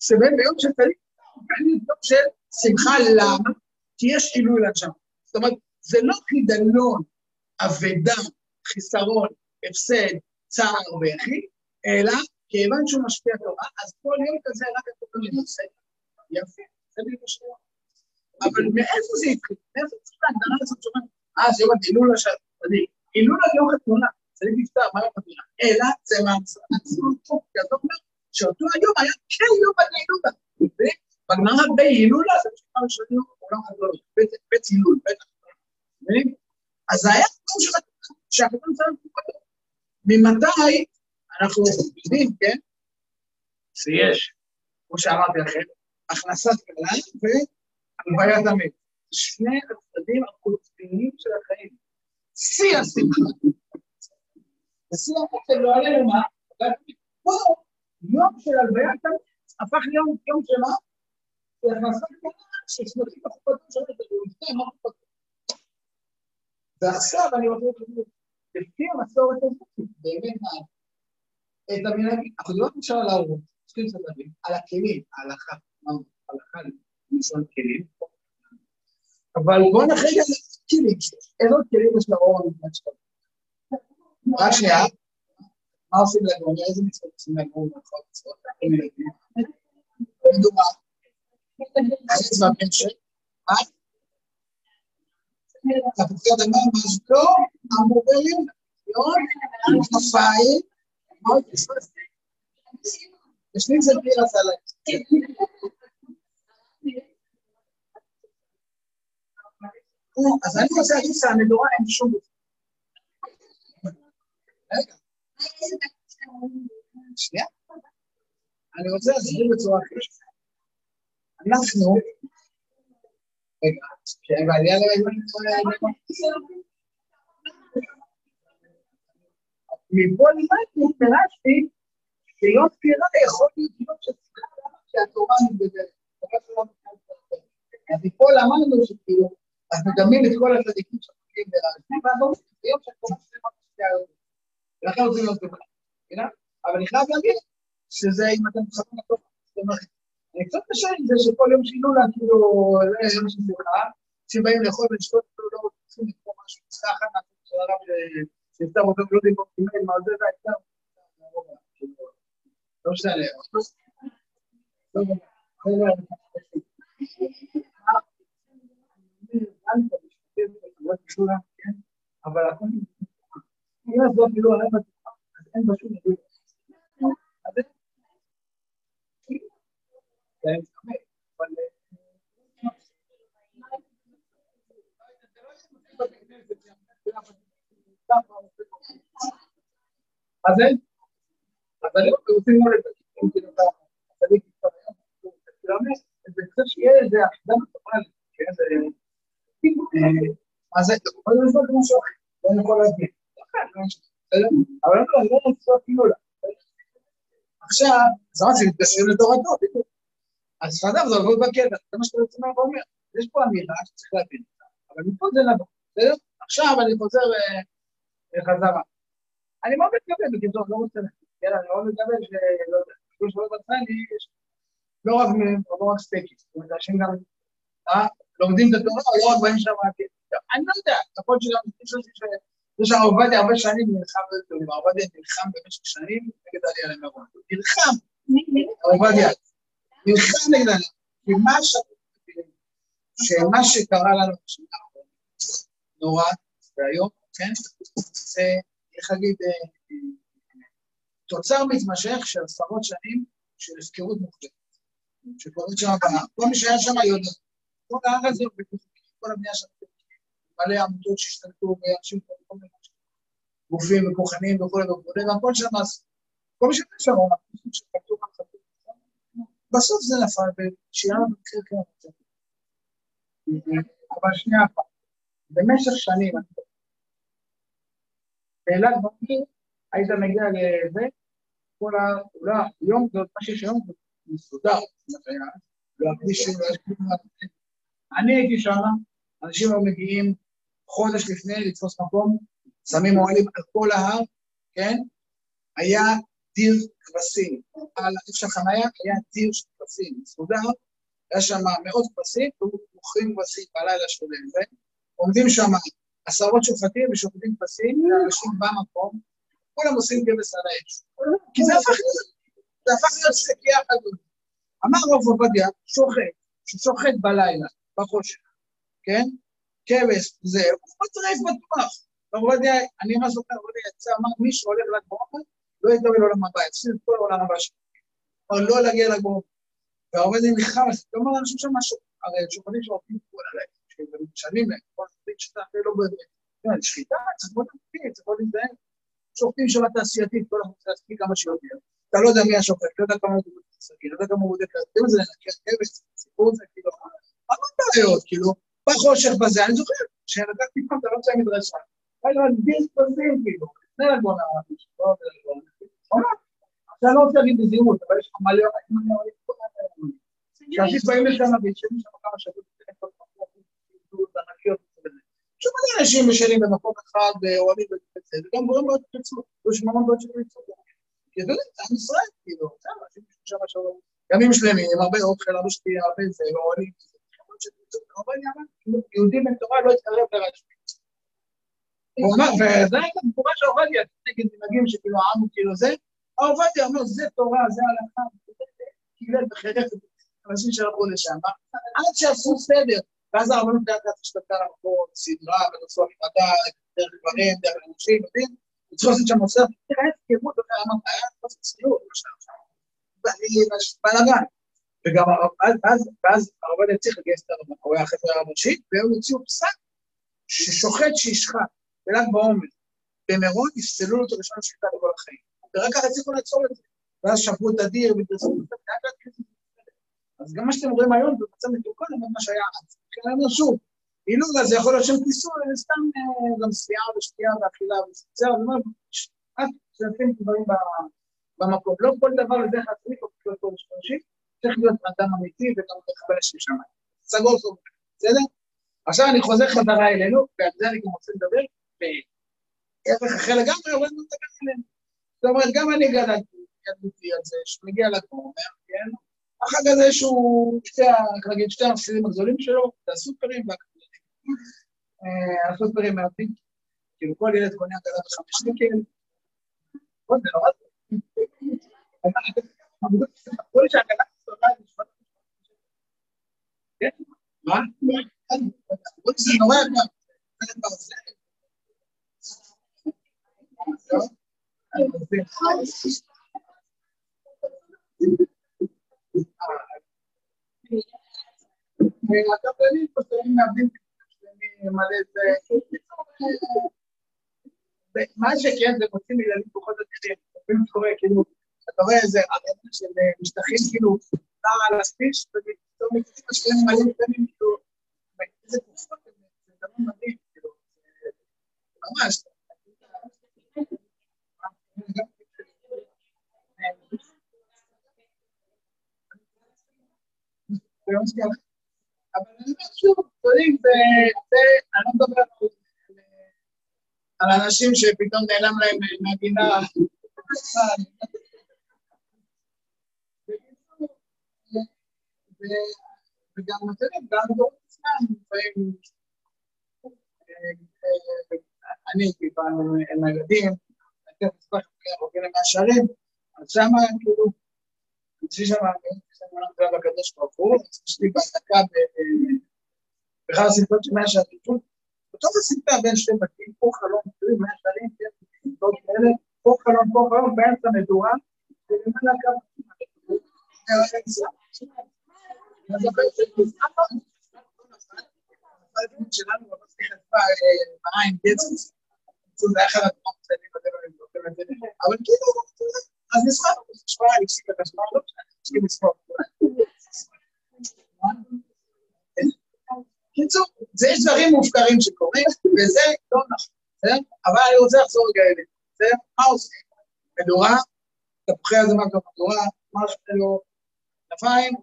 שבהם ביום של צדיק, הופך להיות יום של שמחה, למה? כי יש עילוי לשם. זאת אומרת, זה לא חידלון, אבדה, חיסרון, הפסד, צער וכי, אלא כיוון שהוא משפיע תורה, אז כל יום כזה רק התורה מנוסה. יפה, זה בדיוק השאלה. אבל מאיפה זה התחיל? מאיפה צריך להגדרה הזאת שאומרת, אה, זה יום הדילול השני. הילול על יום חתונה, צריך לפתור, מה יום חתונה? אלא זה מהצלחת טוב, כי אתה אומר שאותו היום היה כן יום הדילולה. בגמרא בהילולה זה משפחה ראשונה עולם חתונה, בית הילול, בית החתונה. אז זה היה של חתונה, שהחתן צריך להתפטר. ממתי אנחנו יודעים, כן, שיש, כמו שאמרתי לכם, הכנסת כלל והלוויית המת. שני הצדדים הקולקטיביים של החיים. שיא השמחה. ושיא השמחה לא עלינו מה? פה, יום של הלוויית המת הפך להיות יום של מה? של. ועכשיו אני רוצה להגיד, לפי המסורת הזאת, באמת מה? את המנהגים, אנחנו דיברנו עכשיו על ההורות, צריכים להבין, על הכלים, ההלכה, הלכה, לשון כלים, אבל בואו נחליט על כלים, איזה כלים יש לאור המדינת שלנו? רק שנייה, מה עושים לגורם? איזה מצוות עושים לגורם? לדוגמה, חץ מהבן של, מה? תפוחי אדמה, מזלו, המובלים, יום, כנפיים, מאוד יושבים זה בלי רזלה. אז אני רוצה להגיד שהמדורה אין שום. רגע. שנייה. אני רוצה להסביר בצורה אחרת. אנחנו, רגע, בעלייה מפה לימדתי, פירשתי, שיום ספירה יכול להיות יום של שיחה שהתורה מתגדלת. אז מפה למדנו שכאילו, אז מדמים את כל הצדיקים שחוקים ברעשים, ואז אומרים, זה יום שהתורה שלמה משפיעה יותר. ולכן רוצים להיות דומה. אבל אני חייב להגיד שזה, אם אתם מתחברים לתוך, זאת אומרת, אני קצת קשה עם זה שכל יום שינו לה, כאילו, זה יום של שמחה, שבאים לאכול ולשתות, לא רוצים לקרוא משהו, פסקה אחת מהסוף של הרב שנפטר אותו דיבור קיבל, מה זה, זה לא משנה. אבל אם הזאת לא עליו, אז אין בה שום דבר. אז אין, אז אני רוצה ללמוד את זה, אני חושב שיהיה איזה אחידה מטורלית, אז זה, יכול להיות משהו אחר, לא יכול להגיד, אבל אני לא רוצה אפילו לה. עכשיו, אז אמרתי, מתקשרים לתורתו, בדיוק. אז חזר, זה עבוד בקטע, זה מה שאתה רוצה ואומר. יש פה אמירה שצריך להבין אותה, אבל מפה זה לבוא, בסדר? עכשיו אני חוזר חזרה. אני מאוד מתכוון, בקיצור, לא רוצה להגיד, אני מאוד מתכוון שלא יודע, כמו שלא בצע לי, לא רק לא רק סטייקים, זאת אומרת, אנשים גם לומדים את התורה, לא רק באים שם רק... אני לא יודע, יכול להיות שגם יש שם עובדיה הרבה שנים נלחם בדברים, עובדיה נלחם במשך שנים נגד העלייה למירון. נלחם, עובדיה. נלחם נגד העלייה. כי מה ש... שמה שקרה לנו בשנה נורא, והיום, כן, זה, איך להגיד, תוצר מתמשך של עשרות שנים של הפקרות מוחלטת. שקורית שם הבאה. כל מי שהיה שם יודע. כל הזה הוא כל הבנייה שם, מלא עמותות שהשתלטו ואנשים כל מיני גופים וכוחנים וכולי וכולי, והכל שם, אז כל מי שהיה שם, אנחנו שפתו בסוף זה נפל, ושיהיה לנו מקרה כן. אבל שנייה אחת, במשך שנים, באילת בוקר היית מגיע לזה, כל ה... אולי היום זה מה שיש היום, מסודר, לא אני הייתי שם, אנשים היו מגיעים חודש לפני לתפוס מקום, שמים אוהלים על כל ההר, כן? היה דיר כבשים, על איפה שהחניה היה דיר של כבשים, מסודר, היה שם מאות כבשים, ומוכרים כבשים בלילה שלהם, ועומדים שם עשרות שופטים ושופטים כבשים, ואנשים במקום, כולם עושים כבש על האש. כי זה הפך להיות, זה הפך להיות שקי אחדות. אמר רב עובדיה, שוחט, ששוחט בלילה, בחושך, כן? כבש, זה, הוא מטרף בטוח. רב עובדיה, אני ממש זוכר, רב עובדיה יצא, אמר, מי שהולך ל"ג בעומר, לא יקבל עולם הבא, יפסיד את כל העולם הבא שלו. כלומר, לא להגיע ל"ג בעומר. והרב עובדיה נלחם על זה, כלומר, אנשים שם משהו, הרי שופטים שעובדים כל עליהם, שמשלמים להם, כל הזמן שאתה לא באמת, כן, שחיטה, צריך מאוד להמתין, צריך לא להיזהר. שופטים שם תעשייתית, כל אחד רוצה להספיק כמה שיותר. אתה לא יודע מי השופט, לא יודע כמה הוא בודק סגי, לא יודע כמה הוא בודק, אתם זה לנקר כבש, סיפור זה, כאילו, המון בעיות, כאילו, בחושך בזה, אני זוכר, כשנתתי פעם אתה לא יוצא מדרשה, היה לו דיס בזים, כאילו, לפני לגבון עכשיו אני לא רוצה להגיד בזהירות, אבל יש לך מלא, כשאנשים באים לשם וישבים שם כמה שבועות, שוב אנשים ישנים במקום אחד, באוהלים וזה, וגם גורם מאוד פיצול, יש המון בעיות של פיצול. כי אתה יודע, זה עם ישראל, כאילו, בסדר, אנשים שם שלום, ימים שלמים, הרבה אוכל, הרבה שתייה, הרבה זה, ואוהלים, יהודים בן תורה לא יתקרב לרשמי. וזה הייתה תגובה של עובדיה, נגד מנהגים שכאילו העם כאילו זה, עובדיה אומר, זה תורה, זה הלכה, קילל וחירף את אנשים שהלכו לשם, עד שעשו סדר, ואז הרבנות לאט לאט השתלטה למקום, סדרה, ונוסו הפרדה, דרך גברים, דרך אנשים, יודעים? וצריך לעשות שם נושא, תראה אמרת, היה חוסר צניעות, בלאגן. וגם ואז הרב עובדיה צריך לגייס את הרב, הוא היה החברה הראשית, והם הוציאו פסק ששוחט שישחט בל"ג בעומר במירון, יפסלו לו את הראשון שחיטה לכל החיים. ורק ככה הצליחו לעצור את זה. ואז שברו את הדיר ודרסו את זה, אז גם מה שאתם רואים היום במצב מתוקן, זה מה שהיה אז. אומר שוב, הילול הזה יכול להיות שם כיסוי, זה סתם גם שחייה ושתייה ואכילה וזה, אני אומר, רק שעושים דברים במקום. לא כל דבר חצי או כל כל שלישי, צריך להיות אדם אמיתי וגם לקבל לשם שמיים. סגור סוף, בסדר? עכשיו אני חוזר חזרה אלינו, ועל זה אני גם רוצה לדבר בערך אחר לגמרי, אבל אני מדבר אלינו. זאת אומרת, גם אני גדלתי, גדלתי על זה, שמגיע לגמור, כן? החג הזה שהוא, איך להגיד, שתי המפסידים הגדולים שלו, הסופרים והקטנים. הסופרים מעטים, כאילו כל ילד קונה הגדה בחמש שקל, זה נורא טוב. אמרו לי שהגדה גדולה כן? מה? אמרו לי שזה נורא יקר. הקבלנים פשוט מאבדים מלא זה... מה שכן, זה מוצאים ילדים פחות אדירים, לפעמים קורה, כאילו, אתה רואה איזה ערימה של משטחים, כאילו, נע על הספיש, ופתאום מוצאים משקיעים מלא קטנים, כאילו, איזה תקופות, זה דבר מדהים, כאילו, ממש. אבל אני אומר שוב, יודעים, זה, אני לא מדבר על אנשים שפתאום נעלם להם מהגינה. וגם, אתה יודע, גם דור עצמם, לפעמים, אני הייתי פעם עם הילדים, הייתי מספר חוקרים מהשערים, אז שמה, כאילו, אצלי שם, אני לא בקדוש ברוך הוא, יש לי בהדקה באחד הסרטות של מאה שערים, בתוך הסרטה בין שתי בתים, פה חלום, תראי, מאה שערים, כן, פה חלום, פה חלום, באמצע מדורה, ולמעלה קו, שלנו הדברים אבל כאילו, אז נשמע, נשמע, נפסיק את השמע, לא משנה, צריכים לספור. קיצור, יש דברים מופקרים שקורים, וזה לא נכון, אבל אני רוצה לחזור רגע אליהם, בסדר? מה עושים? מדורה, תפוחי אדמה גם מדורה, שלו, כנפיים,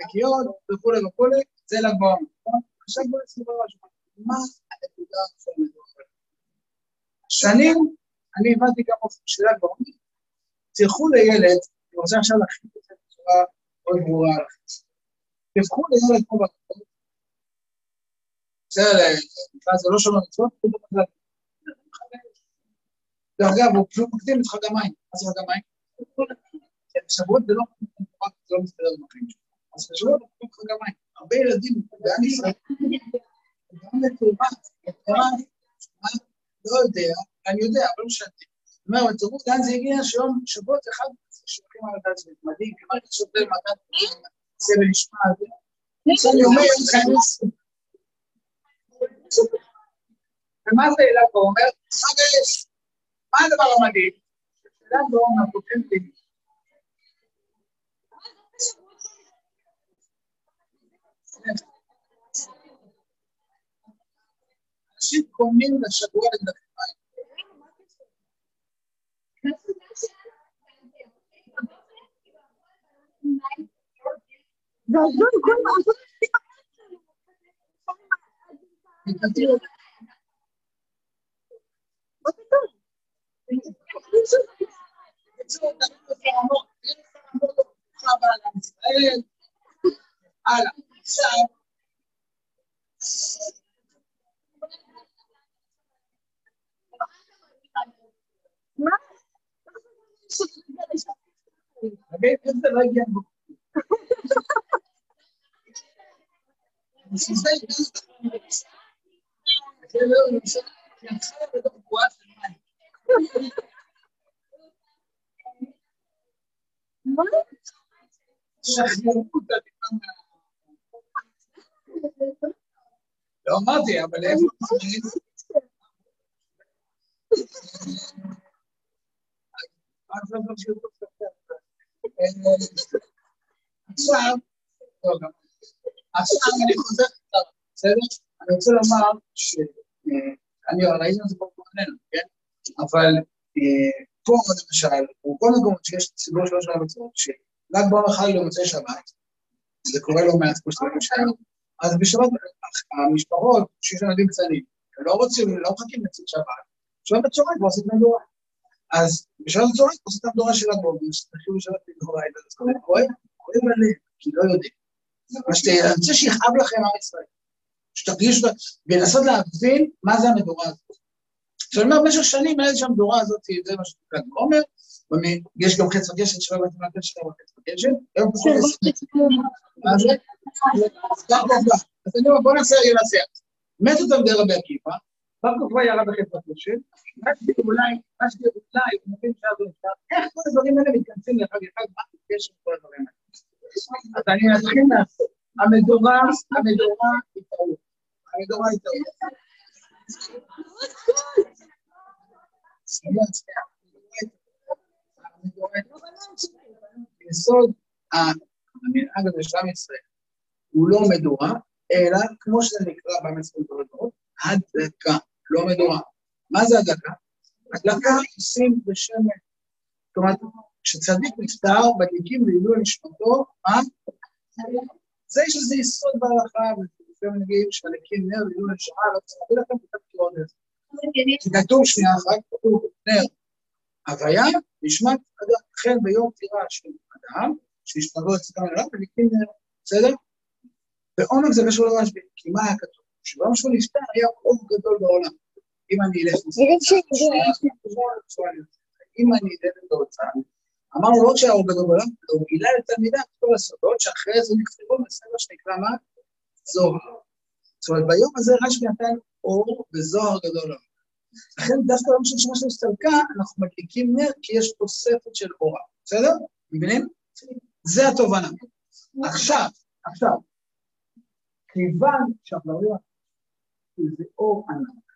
נקיות וכולי וכולי, זה לגמרי, נכון? עכשיו בואו נסתכל משהו, מה הנקודה של מדורה? שנים, אני הבנתי גם שאלה גאונית, תלכו לילד, אני רוצה עכשיו להכין את זה בצורה מאוד ברורה עליכם. תלכו לילד פה בקטן, בסדר, זה לא שומע מצוות, הוא לא מחלק. דרך אגב, הוא פשוט מקדים את חג המים. מה זה חג המים? שבועות זה לא מסתדר עם החיים שלו. אז שבועות זה לא חג המים. הרבה ילדים בעם ישראל, גם לתרומת, לא יודע, אני יודע, אבל לא משנה. אומרת, תראו לאן זה הגיע, שיום שבועות אחד שולחים על הדעת זה מדהים, כמעט שוטר מתן סבל נשמע, שאני אומר, חייס. ומה זה אלעד בעומר? חמש. מה הדבר המדהים? בעומר כותב לי, אנשים קונים לשבוע לדקתיים. זה תגיד, איך זה לא הגיע. מה? לא אמרתי, אבל איפה? עכשיו. עכשיו, אני חוזר קצת, בסדר? אני רוצה לומר שאני ראינו את זה פה בפנינו, כן? אבל פה למשל, בכל מקומות שיש ציבור שלוש שנה בצורות, שרק בעולם חג למוצאי שבת, זה קורה לא מעט כמו שאתם יודעים, אז בשבת המשפחות שיש ילדים קטנים, הם לא רוצים, לא מחכים לצאת שבת, שבת בצהריים כבר עושים מדורה. אז בשבת בצהריים עושים את המדורה של הגובה, שתתחילו לשבת אז כואב, כואב, כואב הלב, כי לא יודעים. מה שאתה, אני רוצה שיכאב לכם עם ישראל. שתרגישו, ולנסות להבין מה זה המדורה הזאת. עכשיו, אני אומר, במשך שנים היה שם המדורה הזאת, זה מה שנקרא עומר, יש גם חץ וגשת שלא הבאתי מהקשר שלו, חץ וגשת, היום פחות מה עובדה. אז אני אומר, בוא נעשה רגע נעשה. מת אותם די רבי עקיבא, בר כוכבא ירד בחץ וגשת, רק אולי, מה שאולי, הוא מבין שאז הוא נפטר, איך כל הדברים האלה מתכנסים לאחד אחד, מה הקשר עם כל הדברים האלה? אז אני אתחיל לעשות. המדורה, המדורה היא טעות. המדורה היא טעות. יסוד המנהג הזה של עם ישראל הוא לא מדורה, אלא כמו שזה נקרא גדולות, הדקה, לא מדורה. מה זה הדקה? הדקה עושים בשמן. זאת אומרת, כשצדיק נפטר, מדליקים לעילוי נשמתו, מה? זה יש לזה יסוד בהלכה, ולפעמים נגיד שמדליקים נר לעילוי נשמה, לא צריך להביא לכם את הפתרון הזה. כתוב שנייה אחת, כתוב נר הוויה, נשמת אדם, לכן ביום פטירה של אדם, אצלם אליו, מדליקים נר, בסדר? בעומק זה קשור לרשב"י, כי מה היה כתוב? שביום שהוא נפטר היה אור גדול בעולם. אם אני אלך... אם אני אלך בהוצאה, אמרנו לא שהאור גדול בעולם, הוא גילה לתלמידה את כל הסודות, שאחרי זה נכתבו בספר שנקרא מה? זוהר. זאת אומרת, ביום הזה רשב"י נתן אור וזוהר גדול לעולם. לכן דווקא ביום של שנה של הסתלקה, אנחנו מדליקים נר, כי יש תוספת של אורה. בסדר? מבינים? זה התובנה. עכשיו, עכשיו, כיוון שאנחנו מדברים על זה אור ענק,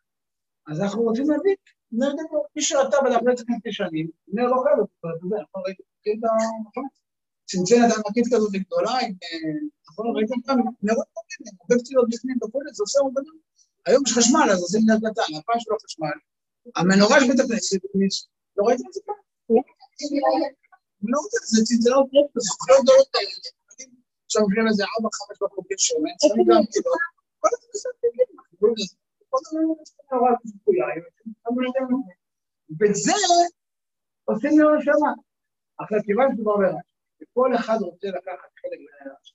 אז אנחנו רוצים להדליק נר גדול. מי שראתה בדפני לפני שנים, נר לא חייב, אתה יודע, אנחנו ראיתי את. צנצנת ענקית כזאת גדולה, עם... נכון, ראיתם אותם? נרות קטנים, הרבה פציעות בפנים וכו', זה עושה אור גדול. היום יש חשמל, אז עושים נר קטן, הפעם שלא חשמל. המנורה בית הכנסת, לא ראיתם את זה פעם? לא רוצה, זה צנצנות פרופ, זה חוקרות גדולות כאלה. עכשיו מביאים איזה ארבע, חמש בחוקי שמן, שמים גם כאילו, כל הזמן צפויה, וזה עושים לי נשמה. עכשיו, כיוון שכבר ברש, וכל אחד רוצה לקחת חלק מהרש.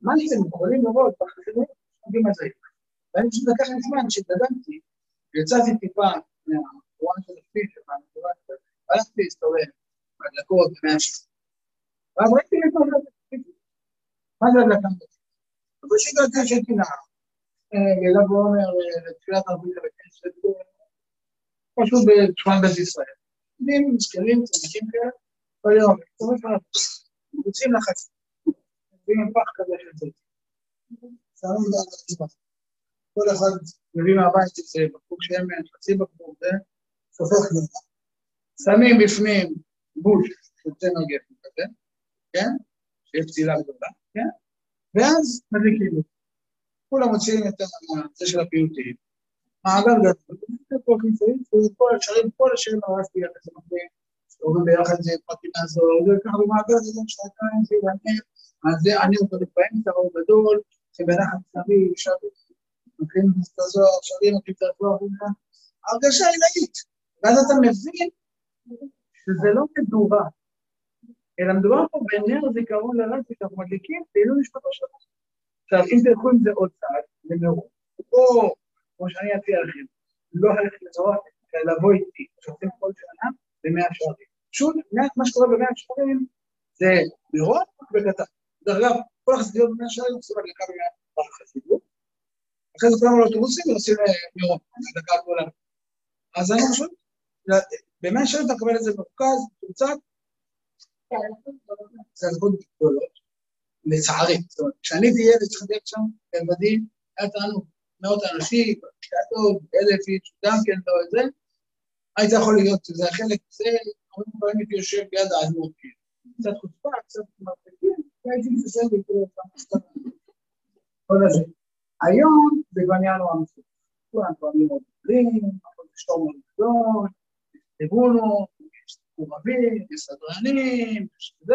מה שאתם יכולים לראות בחסידות, יודעים מה זה. ואני פשוט לקח לי זמן שהתקדמתי, ויצאתי טיפה מהתורה של הכביש, והלכתי להסתובב בדלקות במאה שישים. ואז ראיתי מה זה זה הדלקה הזאת? אבל שהגעתי שהייתי נער, גאלה ועומר לתפילת ערבית כנסת, פשוט בשכונת בית ישראל. יודעים, זקנים, צדיקים כאלה, כל יום, יוצאים לחצי, מביאים פח כזה של זה. את זה כל אחד מביא מהבית איזה בקבוק שמן, חצי בקבוק, זה, שופך נורא. שמים בפנים בוש של צמר גפן כזה, כן? שיש פצילה גדולה, כן? ואז מדליקים את זה. כולם מוציאים את זה של הפיוטים. מעגל גדול, כל נמצאים, כל השרים, כל השרים הרס ביחד, זה מפריע. עוברים ביחד זה פרטים מהזוהר, זה ככה במעגל זה גם שעתיים, זה יענה, אז זה אני אותו באמצע, הוא גדול, שבנחת סביב, שרים, לוקחים את הזוהר, שרים, את הזוהר, הרגשה עילאית. ואז אתה מבין שזה לא מדורה, אלא מדובר פה בנר זיכרון לרצי שאנחנו מדליקים לעילוי נשמתו של רצי. עכשיו, אם תלכו עם זה עוד צעד, למאור, או, כמו שאני אציע לכם, לא ללכת לזרוע, אלא לבוא איתי, שעושים כל שנה במאה שערים. פשוט, מה שקורה במאה שערים זה לראות בקטן. דרך אגב, כל החסידיות במאה שערים עושים הדלקה במאה החסידות. אחרי זה כולנו לאוטובוסים ועושים מירון, הדלקה הגדולה. אז אני פשוט, במאה שערים אתה מקבל את זה מרוכז, מתומצת, זה הלכות גדולות, לצערי. זאת אומרת, כשאני הייתי ילד שחדק שם, לבדי, היה תענוג. מאות אנשים, קטעות, אלף איש, גם כן לא את זה, היית יכול להיות, זה החלק, זה, הרבה פעמים הייתי יושב ביד האדמו"ר, כאילו. קצת חוצפה, קצת מרפקים, והייתי מסתכל וכאילו, כל הזה. היום זה כבר נהיה נורא מסוים. כולם כבר מאוד גדולים, הכל בשטור יש טריבונות, יש מעורבים, יש סדרנים, יש זה,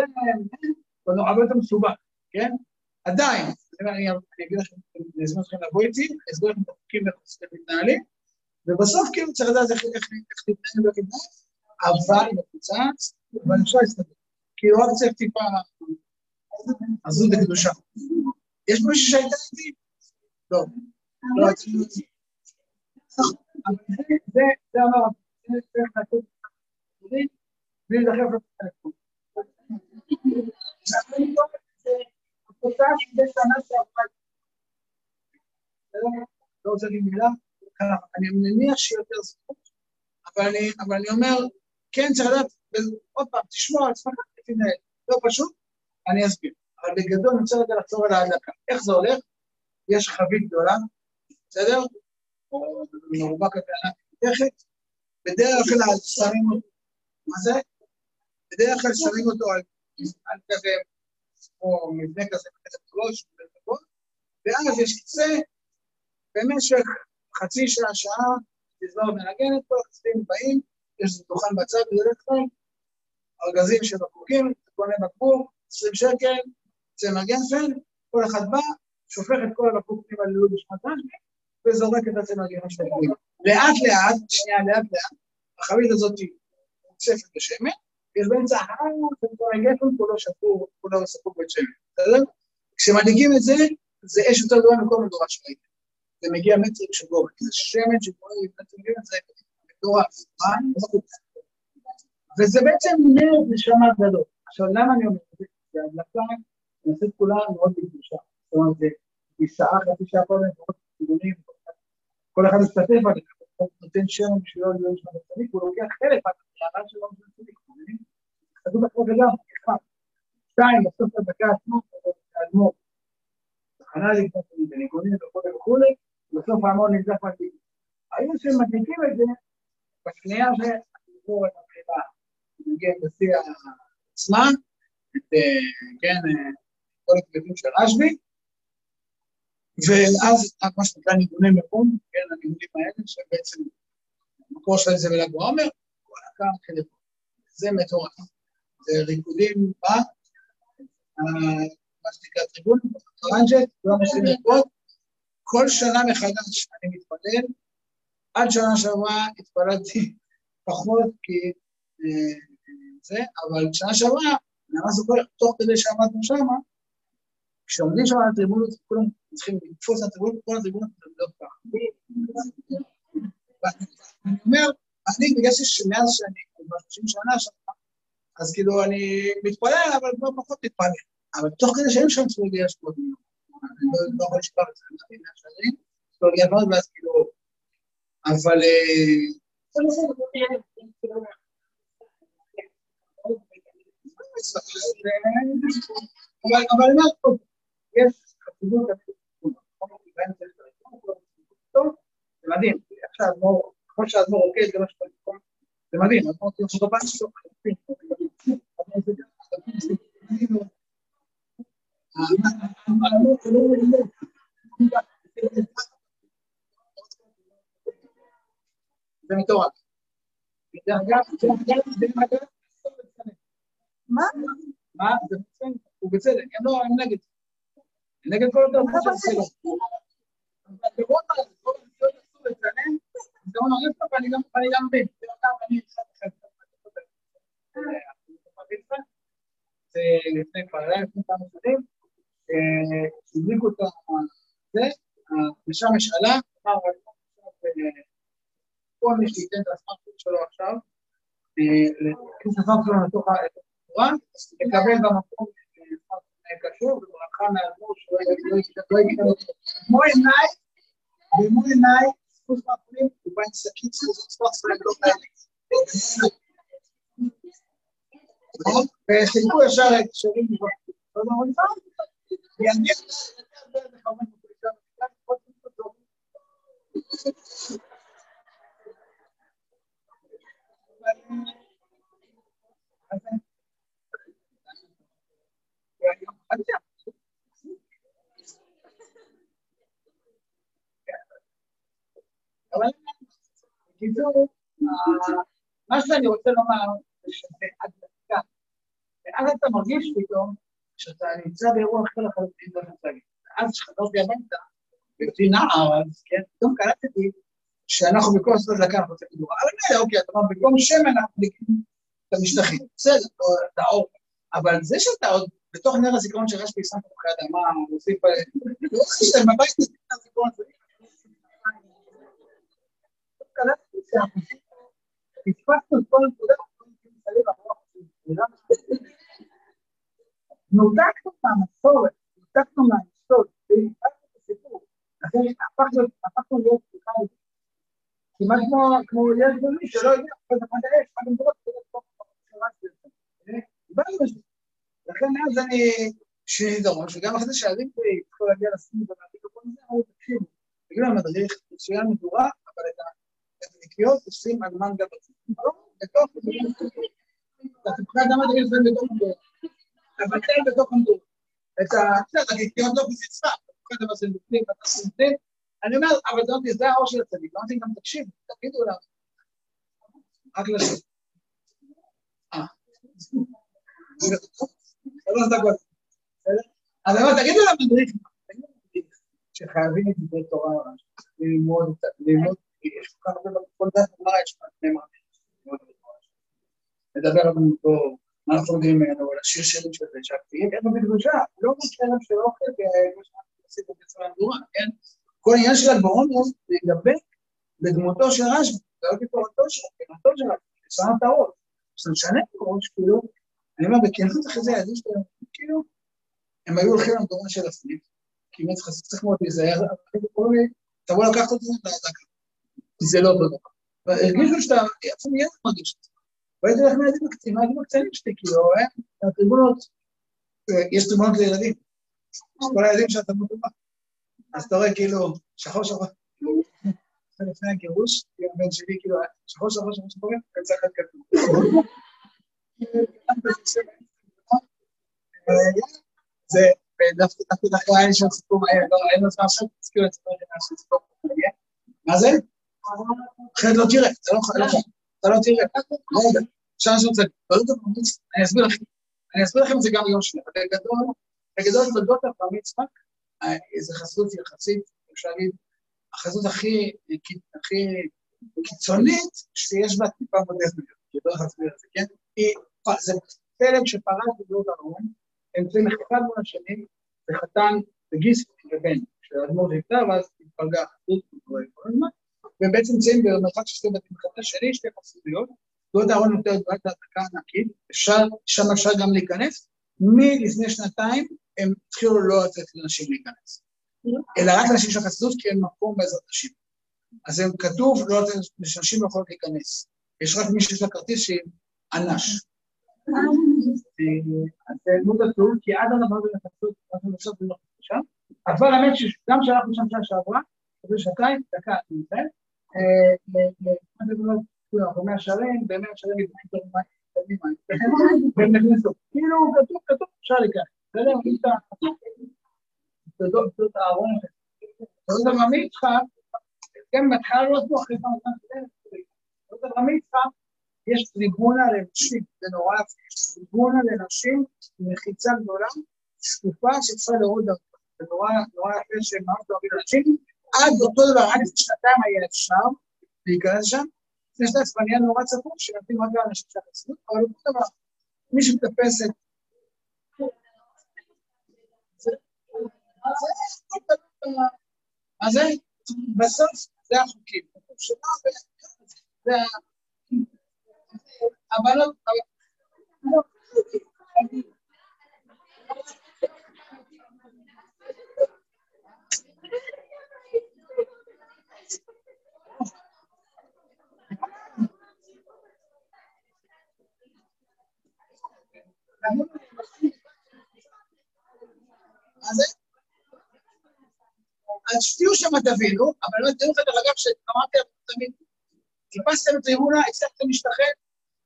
זה הרבה יותר מסובך, כן? עדיין, אני אגיד לכם, אני אזמין אתכם לבוא איתי, אני אסביר לכם את החוקים איך אתם מתנהלים, ובסוף כאילו צריך לדעת איך להתנהל ואיך להתנהל, אבל מפוצץ, אבל אפשר להסתכל. כאילו רק צריך טיפה עזות לקדושה. יש מישהו שהייתה איתי? לא. לא, אצלי זה, זה אמר, זה צריך לעשות בלי לדחף לטלפון. לא רוצה להגיד מילה, אני מניח שיותר זכות, אבל אני אומר, כן צריך לדעת, עוד פעם, תשמור על עצמך, תנהל, לא פשוט, אני אסביר. אבל בגדול אני רוצה רגע לחזור על ההדלקה. איך זה הולך? יש חבית גדולה, בסדר? מרובה קטנה מתכת, בדרך כלל שמים אותו, מה זה? בדרך כלל שמים אותו על כזה, או מבנה כזה, כזה ראש, ואז יש קצה, במשך חצי שעה, שעה, תזמור מנגנת, כל החסידים באים, יש דוכן בצד בדרך כלל, ארגזים של בקבוקים, קונה בקבוק, 20 שקל, צמר גפן, כל אחד בא, שופך את כל הבקבוקים על ללוד בשמת רשמי, וזורק את הצמר של הבקבוקים. לאט לאט, שנייה לאט לאט, החבית הזאת מוצפת בשמן, יש באמצע ההר, הגפן כולו שפור, כולו ספור בית שמן, בסדר? כשמנהיגים את זה, זה אש יותר גדולה מכל מדורה שראיתם. זה מגיע מטרים של גובה, זה שמן שקורה מטרים גדול, זה מטורף, וזה בעצם נר נשמה גדול. עכשיו, למה אני אומר את זה? כי ההדלקה נעשית כולה מאוד בקדושה. זאת אומרת, זה שעה, חצי שעה קודם, מאוד כיוונים, כל אחד משתתף, אני נותן שם בשבילו להיות שם בצדיק, הוא לוקח חלק מהקריאה שלו של הצדיק, מבינים? כתוב אחרי זה גם, אחד. שתיים, בסוף הדקה עצמו, האדמו"ר. תחנה לקנות בניגונים וכולי וכולי, בסוף ההמון נמזח מדליק. היו שמדליקים את זה, בשנייה שהציבור מתחילה לנגן בשיא עצמה, את, כן, כל הכתבים של רשב"י, ואז מה שנקרא ניגוני מקום, כן, הניגונים האלה, שבעצם המקור שלהם זה בל"ג בעומר, הקר כדי פה. זה מטורף. זה ריקודים ב... מה שנקרא טריבון, טרנג'ט, לא משלים לרקוד. כל שנה מחדש אני מתפלל. עד שנה שעברה התפללתי [laughs] פחות, כי זה, אבל שנה שעברה, למה זה קורה, תוך כדי שעמדנו שמה, כשעומדים שם על הטריבונות, כולם צריכים לתפוס על הטריבונות, כל הטריבונות מתנגדות ככה. ואני אומר, אני, בגלל שמאז שאני כבר 30 שנה אז כאילו אני מתפלל, אבל לא פחות מתפלל. אבל תוך כדי שהיו שם צפורגי השפעות מיום. אני לא יכול לשכוח את זה, אני חייב מהשערים, צפורגי השפעות, ואז כאילו... אבל... אבל אני אומר, יש חשיבות, שהאדמו"ר, כמו שהאדמו"ר רוקד, זה מה שקורה פה. זה מדהים, האדמו"ר כאילו שבבית שלו חלפים. האדמו"ר זה לא מלמד. זה מטורף. דרך אגב, זה אגב, זה אגב, מה? מה? זה בסדר, הוא בצדק, הם לא, הם נגד. הם נגד כל התרבות של הסלע. אבל ברוב ה- ברוב המדינות אסור לצלם, אז גם אני אוהב ואני גם ואני לפני כבר, היה לפני כמה שנים, אה, הדליקו את זה, ושם יש עלה, אמר, לא אה, כל מי שייתן את הסמארטפון שלו עכשיו, אה, להכניס את הסמארטפון שלו לתוך התורה, יקבל במקום אה, קשור, וברכה מהאדמו"ר שלא לא לא יגיד לו, כמו עיניי, במו עיניי, ספוס סמארטפונים, הוא בא עם שקית ספוס סמארטפון, לא כאלה. וחילקו ישר את שירים לא יודע, אבל פעם, יגיע, אבל בקיצור, ה- מה שאני רוצה לומר זה שזה הדלקה. ואז אתה מרגיש פתאום שאתה נמצא באירוע אחר לחלוטין לא להגיד. ואז כשחזרתי הביתה, בהיותי נער אז, כן, פתאום קלטתי שאנחנו בכל עשרה דקה אנחנו רוצים כדור. אבל מילא, אוקיי, אתה אומר, במקום שמן אנחנו מדליקים את המשטחים. בסדר, או את האור. אבל זה שאתה עוד בתוך נר הזיכרון של רשב"י שם תפוחי אדמה, מוסיף... לא חושב שאתה בבית תגיד את הזיכרון הזה. קלטתי שאנחנו פספסנו את כל הנקודה, נותקנו מהמסורת, נותקנו מההיסטוריה, והפכנו את הסיפור. לכן הפכנו הפכנו להיות סליחה כמעט כמו ילד גדולי שלא יודע, כל אחד האש, אחד המדורות, כל אחד קיבלנו את זה. לכן אז אני שיניתי את הראש, וגם אחרי זה שהילדים שלי התחילו להגיע לסין ולהגיד וכל זה, אמרו, תקשיבו, תגידו למדריך, מצוין מדורה, אבל את הנקיות עושים על מנגה בצד. בתוך, אתה תבחר גם את זה בתוך המדור. תבטל בתוך המדור. את ה... בסדר, הנקיות לא בזצרה, אתה תבחר את זה בפנים, ואתה עושה בפנים. אני אומר, אבל אומרת, זה האור של הצדיק. אמרתי גם, תקשיב, תגידו לה. רק לשם. אה. שלוש דקות. אז אני אומר, תגידו למדריך, שחייבים את דברי תורה, ללמוד, ללמוד, יש כל כך הרבה בכל דת גמרא יש לך שני מאמרים. לדבר לנו פה, מה אנחנו יודעים ממנו, על השיר שירים של זה, שהקטיעים ערב בקדושה, לא ערב של אוכל, כמו שאנחנו עושים בצורה המדורה, כן? כל עניין של הגבורון הוא להידבק בדמותו של רשב"י, ולא כתורתו שלו, כתורתו של רשב"י, שם את הראש. כשאתה משנה את הראש, כאילו, אני אומר, בכנות אחרי זה הילדים שלהם, כאילו, הם היו הולכים למדורה של הסניף, כי באמת צריך מאוד להיזהר, תבוא לקחת את זה להדקה. זה לא אותו. והרגישו שאתה, אפילו ילד מרגיש את זה. והייתי הולך מהילדים הקטנים, מהילדים הקטנים שלי, כאילו, הטריבונות, יש טריבונות לילדים. כל הילדים שאתה מטובה. אז אתה רואה כאילו, שחור שחור, זה לפני הגירוש, הבן שלי כאילו, שחור שחור שחור שחור, יצא אחד כתוב. זה, דווקא דווקא היה לי שם סיפור מהר, לא, אין לו זמן עכשיו, תזכיר את סיפור סיפור. מה זה? אחרת לא תראה, אתה לא אתה לא תראה. רגע, עכשיו אני רוצה, אני אסביר לכם, אני אסביר לכם את זה גם ביום שני, בגדול, בגדול תולדות הבר מצווה, זו חסות יחסית, אפשר להגיד, החזות הכי הכי קיצונית שיש בה טיפה מודרניות, כי לא להסביר את זה, כן? זה פלג שפרש בגלות ארון, אמצעים אחד מול השני, וחתן וגיס ובן, כשהאדמו"ר נפטר, ואז התפלגה החסות כל הזמן, והם בעצם נמצאים במרחק של שתי בתים אחד לשני, שתי חסידויות, גלות ארון נותנת רק להדלקה ענקית, שם אפשר גם להיכנס, מלפני שנתיים הם התחילו לא לתת לאנשים להיכנס, אלא רק לאנשים של החסידות, כי אין מקום בעזרת נשים. אז הם כתוב, לא לתת, שנשים לא יכולות להיכנס. יש רק מי שיש לה כרטיס שהיא אנש. אז דמות עצוב, כי עד הדבר הזה לחסידות, אנחנו עכשיו לא שם. אבל האמת שגם כשאנחנו שם שעה שעברה, זה שעתיים, דקה, אני אה, לו? במאה שערים, במאה שערים. כאילו, כתוב, כתוב, אפשר לקרוא. בסדר? תודות הארון הזה. תודות הרמי יצחק, כן, בהתחלה לא עשו אחת, תודות הרמי יצחק, יש טריבונה לנשים, זה נורא יפה, טריבונה לנשים מחיצה גדולה, שקופה שצריכה להוריד דרכו. זה נורא יפה שממש אוהבים אנשים, עד אותו דבר, עד שנתיים היה אפשר להיכנס שם, לפני שנתיים נהיה נורא צפוף, שנותנים רק לאנשים של החסידות, אבל אותו דבר, מי שמטפס את... מה זה? בסוף זה החוקים. זה הבנות... מה זה? אז שתהיו שם תבינו, אבל לא לך דרך אגב שאמרתי לכם תמיד, חיפשתם את רימונה, הצלחתם להשתחרר,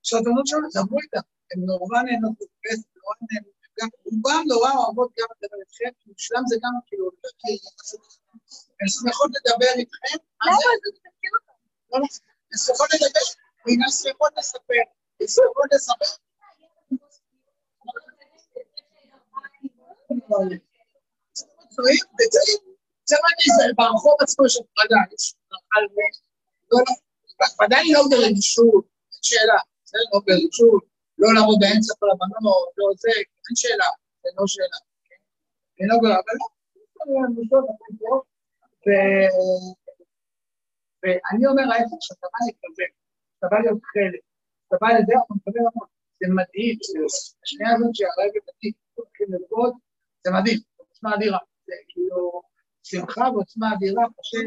שהתמונות שלנו, דברו איתם, הם נורא נהנות, נורא נהנות, רובם נורא אוהבות גם לדבר איתכם, בשלם זה גם כאילו, הן שמחות לדבר איתכם, לא, לא, הן שמחות לדבר, והנה שמחות לספר, הן שמחות לספר. זה מה ברחוב עצמו של פרדה, יש ודאי לא ברגישות, אין שאלה, זה לא ברגישות, לא לעמוד באמצע כל הבנות, לא זה, אין שאלה, זה לא שאלה, כן? לא אבל לא, ואני אומר ההפך, שאתה בא לקבל, שאתה בא להיות חלק, שאתה בא לזה, אנחנו מקבל המון, זה מדהים, השנייה הזאת שהרגע לרקוד, זה מדהים, עוצמה אדירה, זה כאילו שמחה ועוצמה אדירה, קשה